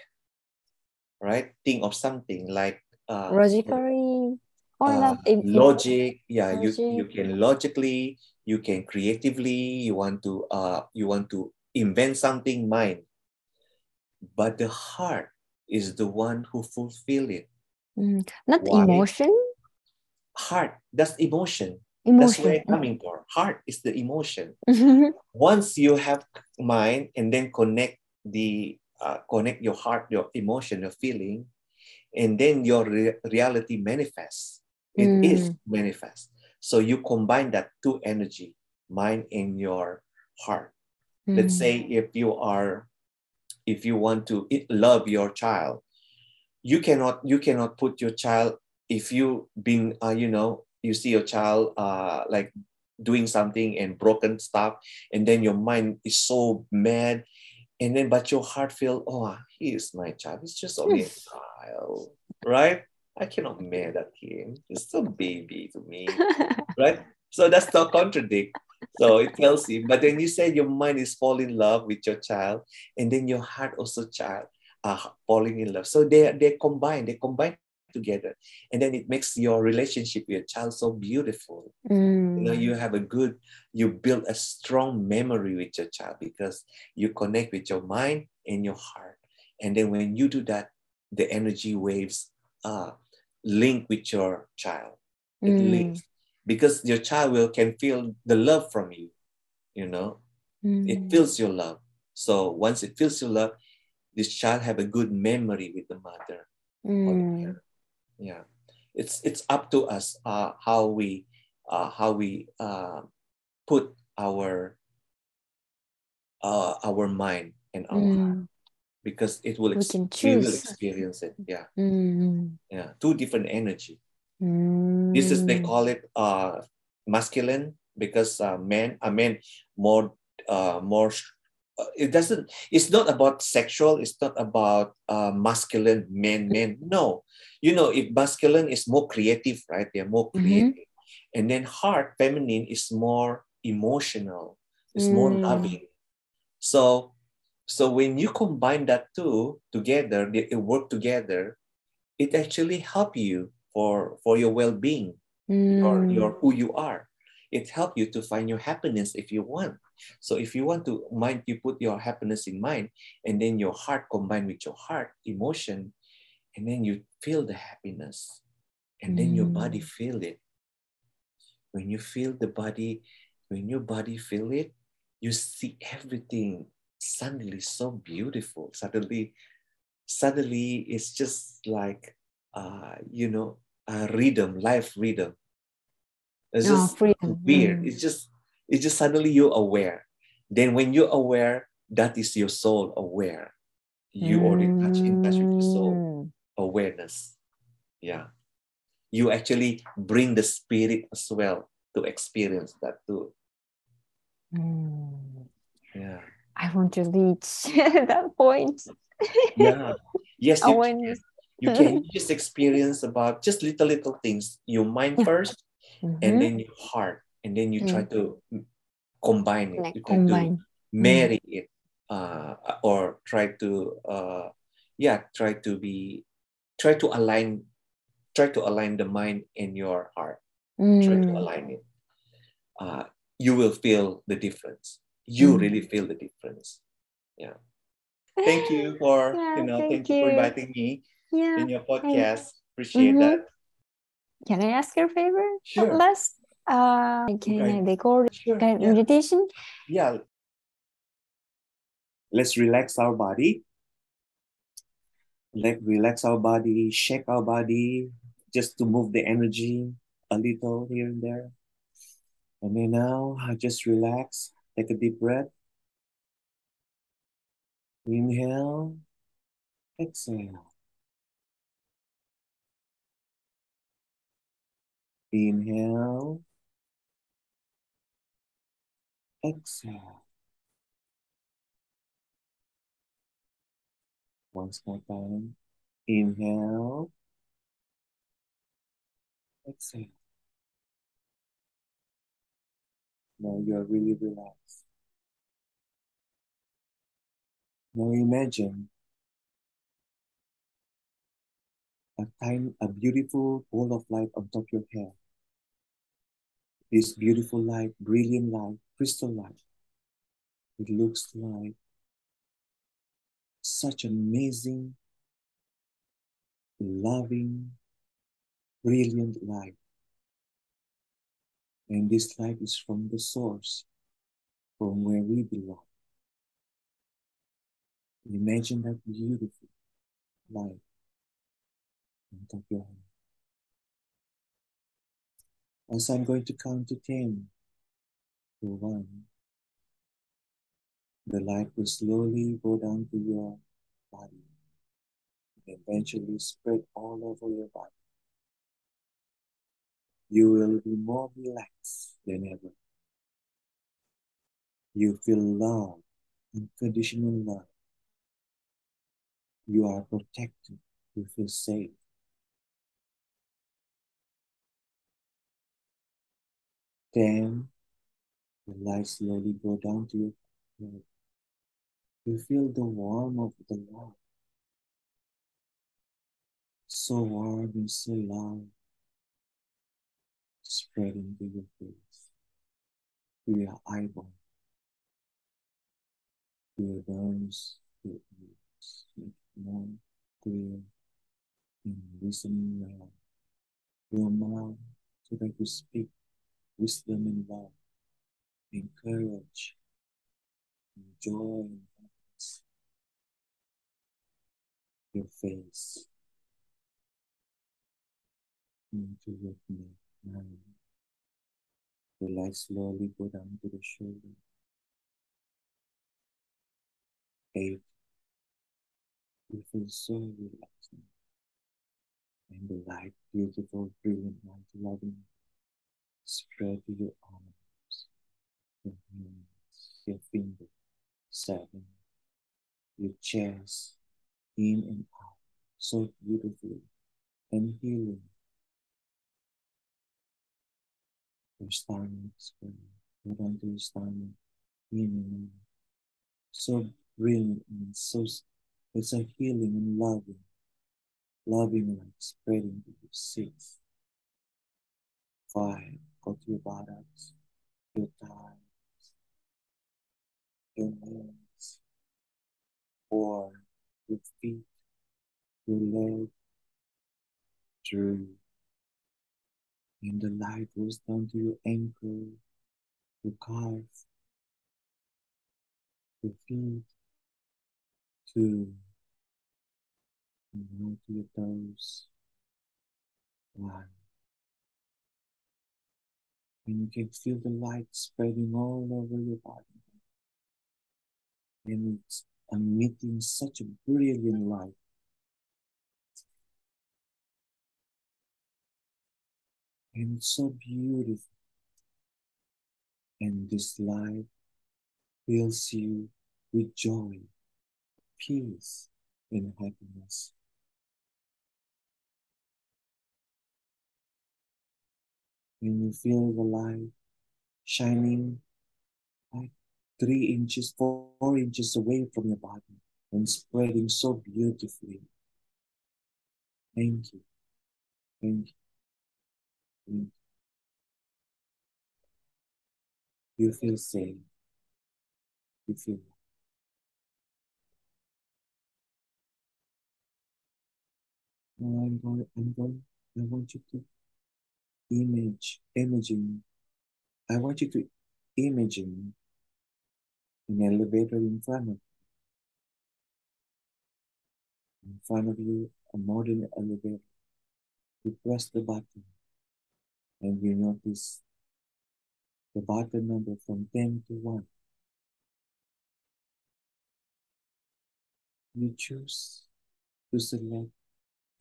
right? Think of something like uh, Logically or uh, not? logic yeah you you can logically you can creatively you want to uh you want to invent something mind but the heart is the one who fulfill it Mm, Not Why? emotion. heart that's emotion that's where Emotion. it's coming from heart is the emotion once you have mind and then connect the uh, connect your heart your emotion your feeling and then your re- reality manifests It is manifest. So you combine that two energy mind and your heart. Let's Mm. say if you are if you want to love your child you cannot you cannot put your child if you been uh, you know you see your child uh, like doing something and broken stuff and then your mind is so mad and then but your heart feel oh he is my child. It's just only a child right i cannot mad at him he's so baby to me right? So that's not contradict. So it tells you, but then you say your mind is fall in love with your child, and then your heart also child uh, falling in love. So they they combine, they combine together, and then it makes your relationship with your child so beautiful. You know, Mm. you have a good, you build a strong memory with your child because you connect with your mind and your heart, and then when you do that, the energy waves uh, link with your child it Mm. links because your child will can feel the love from you you know it Mm. feels your love so once it feels your love this child have a good memory with the mother the Mm. yeah it's it's up to us uh, how we uh, how we uh, put our uh, our mind and our heart Mm. Because it will We ex- can we will experience it yeah. Mm. yeah two different energy. Mm. this is they call it uh masculine because uh, men I mean more uh more uh, it doesn't it's not about sexual it's not about uh masculine men men. No. You know if masculine is more creative right? They're more Mhm. creative. And then heart feminine is more emotional. It's more Mm. loving. So so when you combine that two together they, it work together it actually help you for for your well-being Mm. your who you are it help you to find your happiness if you want so if you want to mind you put your happiness in mind and then your heart combined with your heart emotion and then you feel the happiness and then your body Mm. feel it when you feel the body when your body feel it you see everything suddenly so beautiful suddenly suddenly it's just like uh you know a rhythm life rhythm it's Oh, just freedom. weird Mm. it's just it's just suddenly you're aware then when you're aware that is your soul aware you already touch in touch with your soul Mm. awareness yeah you actually bring the spirit as well to experience that too Mm. yeah I want to reach that point. yeah yes you can you can just experience about just little little things your mind Yeah. first and Mhm. then your heart and then you try to combine it Like you try to combine. marry it uh, or try to uh, yeah try to be try to align try to align the mind and your heart try to Mm. align it uh, you will feel the difference you Mm. really feel the difference yeah thank you for Yeah, you know thank thank, you for inviting me Yeah. in your podcast appreciate Mhm. that Can I ask your favor? Sure. Last, uh, can Okay. I record sure guide yeah. meditation? yeah let's relax our body let relax our body shake our body just to move the energy a little here and there and then now I just relax take a deep breath inhale exhale inhale exhale once more time Inhale. Exhale. Now you're really relaxed. Now imagine a tiny, a beautiful ball of light on top of your head. This beautiful light, brilliant light, crystal light. It looks like such amazing, loving, brilliant light. And this light is from the source, from where we belong. Imagine that beautiful light top of your head. As I'm going to count to 10 to 1, the light will slowly go down to your body and eventually spread all over your body. You will be more relaxed than ever. You feel love, unconditional love. You are protected. You feel safe. Then the light slowly go down to your head. You feel the warmth of the love. So warm and so loud, spreading to your face, to your eyeball, to your nose, to your ears, more clear and listening well. Your mouth so that you speak wisdom and love, and courage, and joy and happiness. Your face into your neck, The light slowly go down to the shoulder. Eight. You feel so relaxing. And the light, beautiful, brilliant light, loving Spread your arms, your hands, your fingers, seven, your chest, in and out, so beautifully and healing. Your stomach, spread, go down to your stomach, in and out. So brilliant and so, it's a healing and loving, loving light spreading to your six, five, to your buttocks, your thighs, your knees, or your feet, your leg, through. And the light goes down to your ankle, your calf, your feet, two, and your toes, one. And uh, you can feel the light spreading all over your body. And it's emitting such a brilliant light. And it's so beautiful. And this light fills you with joy, peace, and happiness. when you feel the light shining like three inches, four, inches away from your body and spreading so beautifully. Thank you. Thank you. Thank you. You feel safe. You feel now I'm going, I'm going, I want you to image, imaging. I want you to imagine an elevator in front of you. In front of you, a modern elevator. You press the button and you notice the button number from 10 to 1. You choose to select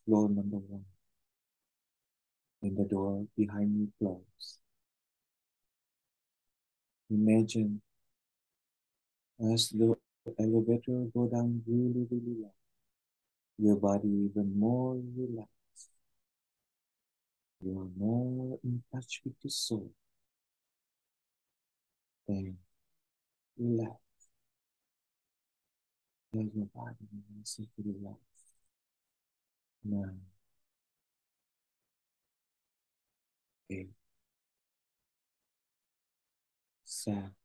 floor number 1 and the door behind you closed. Imagine as the elevator go down really, really low. your body even more relaxed. You are more in touch with the soul. And relax. Let your body and relax. Nine, eight, seven.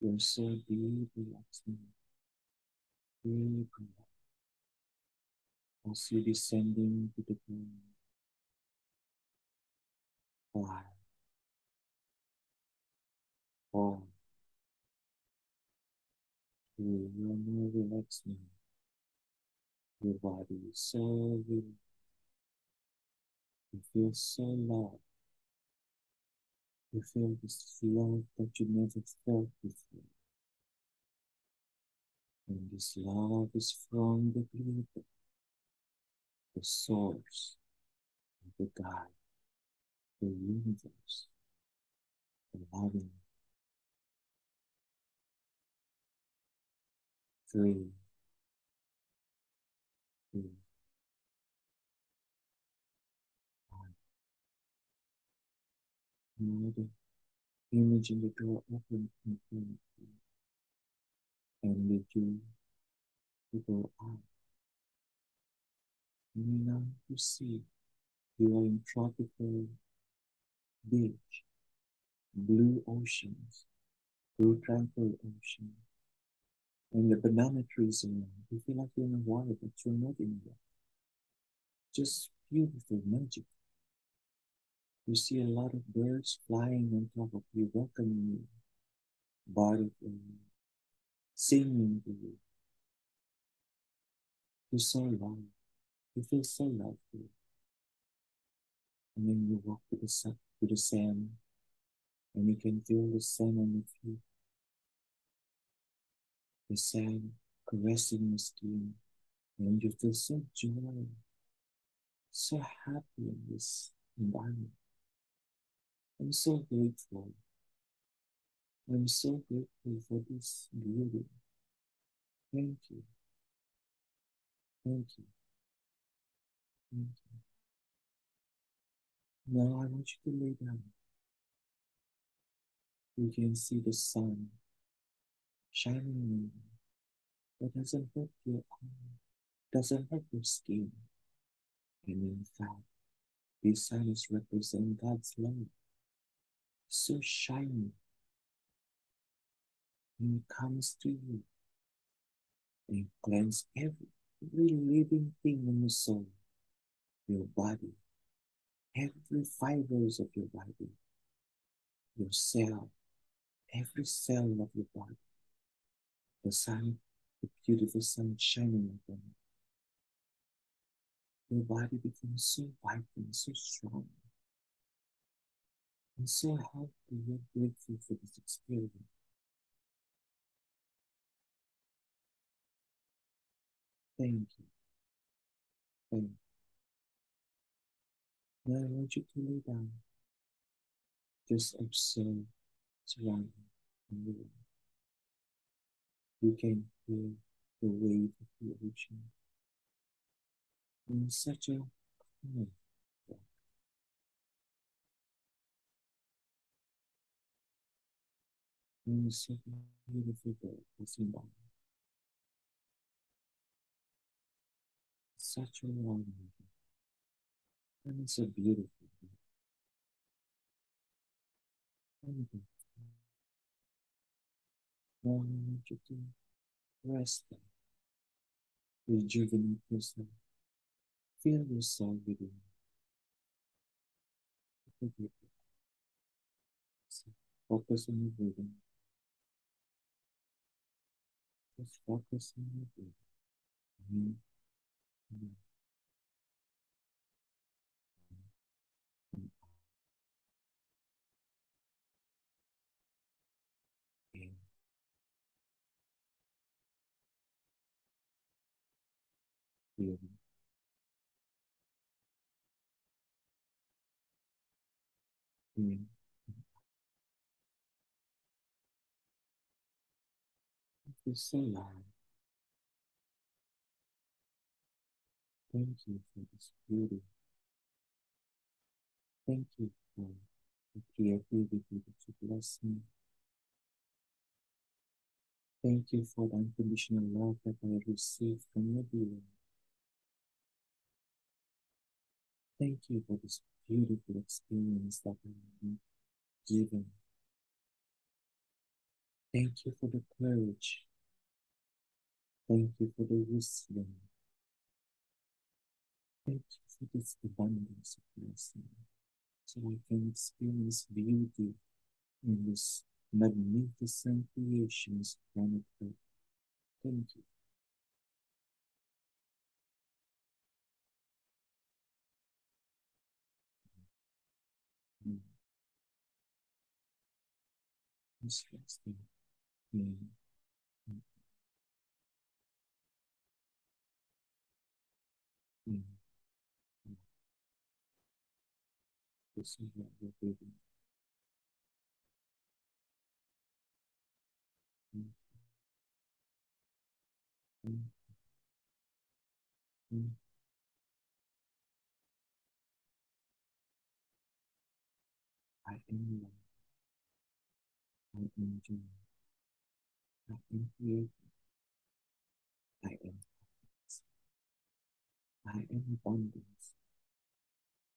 You're so deep relaxing. Deep relax. As you descending to the ground. Five, four, three. You're more relaxed now. Your body is so. You feel so loved. You feel this love that you never felt before. And this love is from the Creator, the source, the God, the universe, the loving. Three, Now the image in the door open in front of you. And with you to go out. And now you see you are in tropical beach, blue oceans, blue tranquil ocean, and the banana trees around. You feel like you're in the water, but you're not in water. Just beautiful magic. You see a lot of birds flying on top of you, welcoming you, butterflies, singing to you. You're so loved. You feel so here. And then you walk to the sun, to the sand, and you can feel the sand on your feet. The sand caressing your skin, and you feel so joy, so happy in this environment. I'm so grateful. I'm so grateful for this beauty. Thank you. Thank you. Thank you. Now I want you to lay down. You can see the sun shining on you. That doesn't hurt your eye, doesn't hurt your skin. And in fact, this sun is representing God's love. So shiny. And it comes to you and cleanse every, every living thing in your soul, your body, every fibers of your body, your cell, every cell of your body. The sun, the beautiful sun shining upon you. Your body becomes so vibrant, so strong, and so happy You're grateful for this experience. Thank you. Thank you. Now I want you to lay down. Just observe surrounding you. You can feel the wave of the ocean in such a It's a beautiful bird passing by. Such a river. And it's a beautiful. Wonderful. Now I want you to rest there. Rejuvenate yourself. Feel yourself within. So Focus on your breathing. Just focus on your breathing. In and. Feel so loud. Thank you for this beauty. Thank you for the creativity that you bless me. Thank you for the unconditional love that I receive from being. Thank you for this beautiful experience that I am given. Thank you for the courage. Thank you for the wisdom. Thank you for this abundance of blessing. So I can experience beauty in this magnificent creations planet Earth. Thank you. Mm. Mm. I am love. I am joy. I am creative. I am happiness. I am abundance.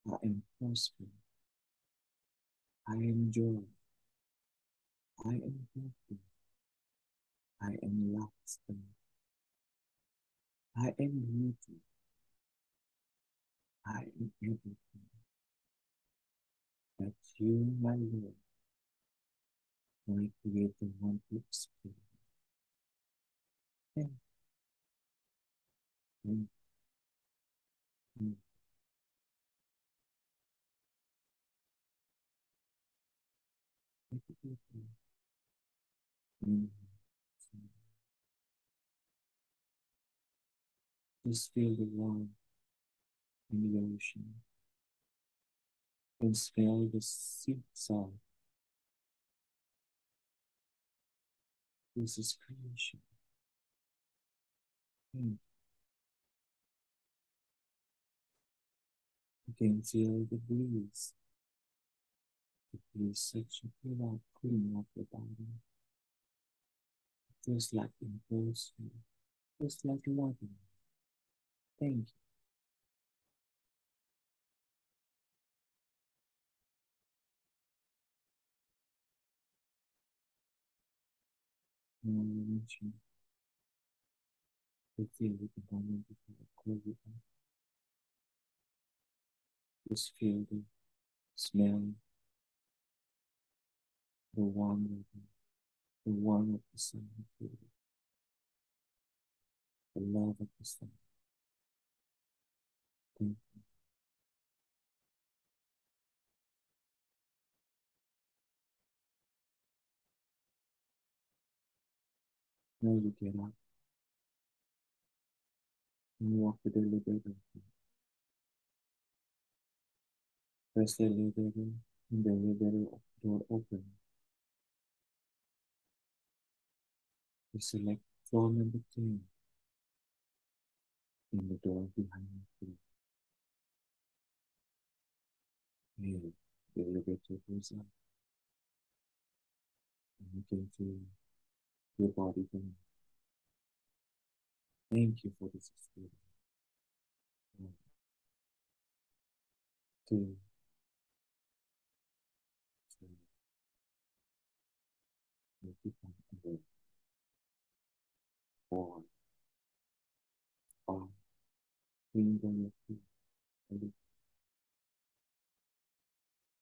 I am prosperous. I am joy. I am happy. I am lasting. I am beauty. I am everything that you, my Lord, my Creator, want to experience. Thank you. Mm. Just feel the warmth in the ocean and smell the sea salt. This is creation. Mm. You can feel the breeze. The breeze such a cleaning up your body. It feels like impulse you. Feels like loving. Thank you. You to feel the moment before I close your eyes. Just feel the smell, the warmth, of the warmth of the it, the love of the sun. Thank you. Now you get up and walk the elevator. Press the elevator and the elevator door open. You select floor number 10 and the door behind you. And the elevator goes up and you can feel your body going. Thank you for this experience. One, two, three, and become aware. Four, five, finger your feet. Eight,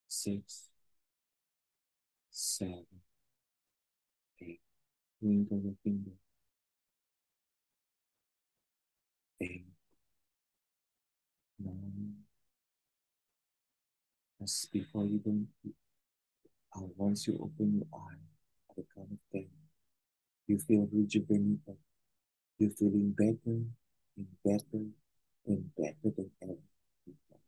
six, seven, eight. Finger. Eight, nine. Before you go, uh, once you open your eye at the count of ten, you feel rejuvenated. You're feeling better and better is better than ever before.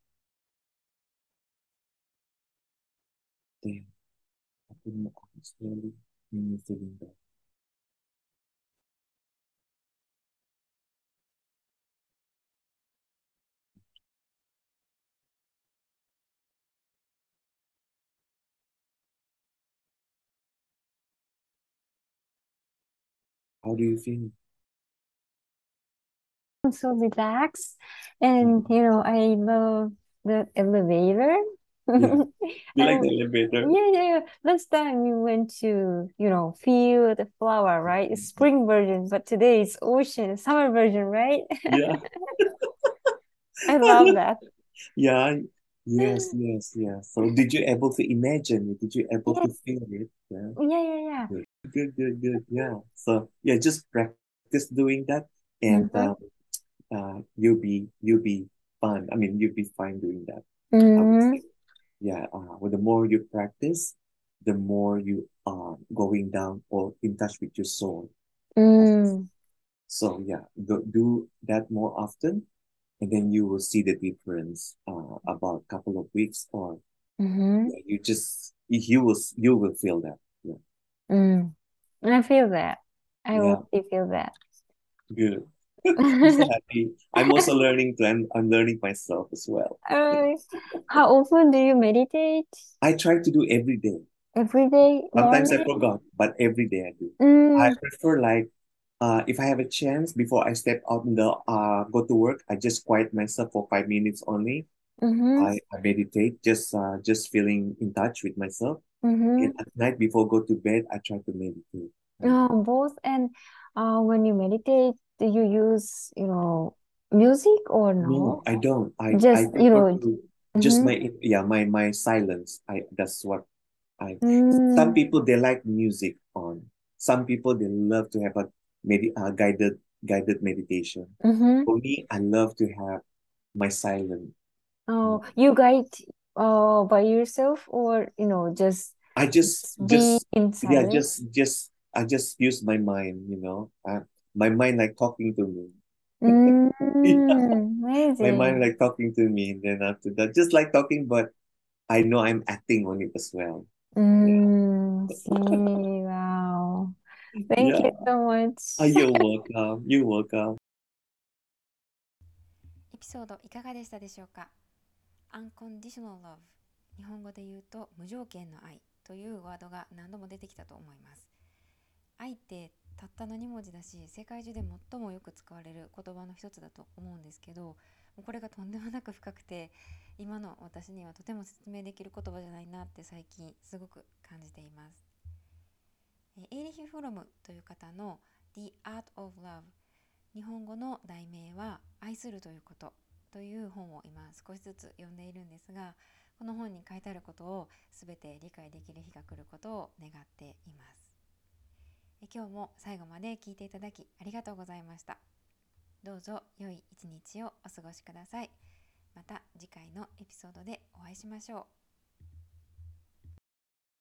Then open your eyes slowly when you're feeling better. How do you feel? I'm so relaxed. And, you know, I love the elevator. Yeah. You like the elevator? yeah, yeah, yeah. Last time we went to, you know, feel the flower, right? It's spring version, but today it's ocean, summer version, right? Yeah. I love that. Yeah. Yes, yes, yes. So did you able to imagine it? Did you able to feel it? Yeah. Yeah, yeah, yeah. Good, good, good. Yeah. So yeah, just practice doing that and Mhm. um, uh, you'll be you'll be fun. I mean, you'll be fine doing that. Mm, say. Yeah. Uh, well, the more you practice, the more you are going down or in touch with your soul. mm, So yeah, do, do that more often, and then you will see the difference uh, about a couple of weeks, or mhm, yeah, you just you will you will feel that. Yeah, mm. I feel that. I yeah, already feel that. good. I'm happy. I'm also learning to. I'm, I'm learning myself as well. Uh, how often do you meditate? I try to do every day. Every day, Sometimes I morning? forgot, but every day I do. Mm, I prefer like uh, if I have a chance before I step out in the uh go to work, I just quiet myself for five minutes only. mhm, I, I meditate, just uh just feeling in touch with myself. mhm. And at night before go to bed, I try to meditate. Oh, both. And uh, when you meditate, do you use, you know, music or No, no? I don't. I I Just, you know, to just mhm, my yeah my my silence. I that's what I. Some mm, people they like music on. Some people they love to have a medi uh, guided guided meditation. mhm. For me, I love to have my silence. Oh, you guide uh by yourself or, you know, just I just just yeah just just I just use my mind. You know, uh, my mind like talking to me. Mm, My mind amazing. like talking to me. Then after that, just like talking, but I know I'm acting on it as well. Yeah. Mm, see, wow. Thank you Yeah. so much. Ah, you're welcome. You're welcome. エピソードいかがでしたでしょうか Unconditional Love 日本語で言うと無条件の愛というワードが何度も出てきたと思います愛ってたったの2文字だし世界中で最もよく使われる言葉の一つだと思うんですけどこれがとんでもなく深くて今の私にはとても説明できる言葉じゃないなって最近すごく感じています。エーリヒ・フロムという方の The Art of Love 日本語の題名は愛するということという本を今少しずつ読んでいるんですがこの本に書いてあることを全て理解できる日が来ることを願っています。え今日も最後まで聞いていただきありがとうございました。どうぞ良い一日をお過ごしください。また次回のエピソードでお会いしましょう。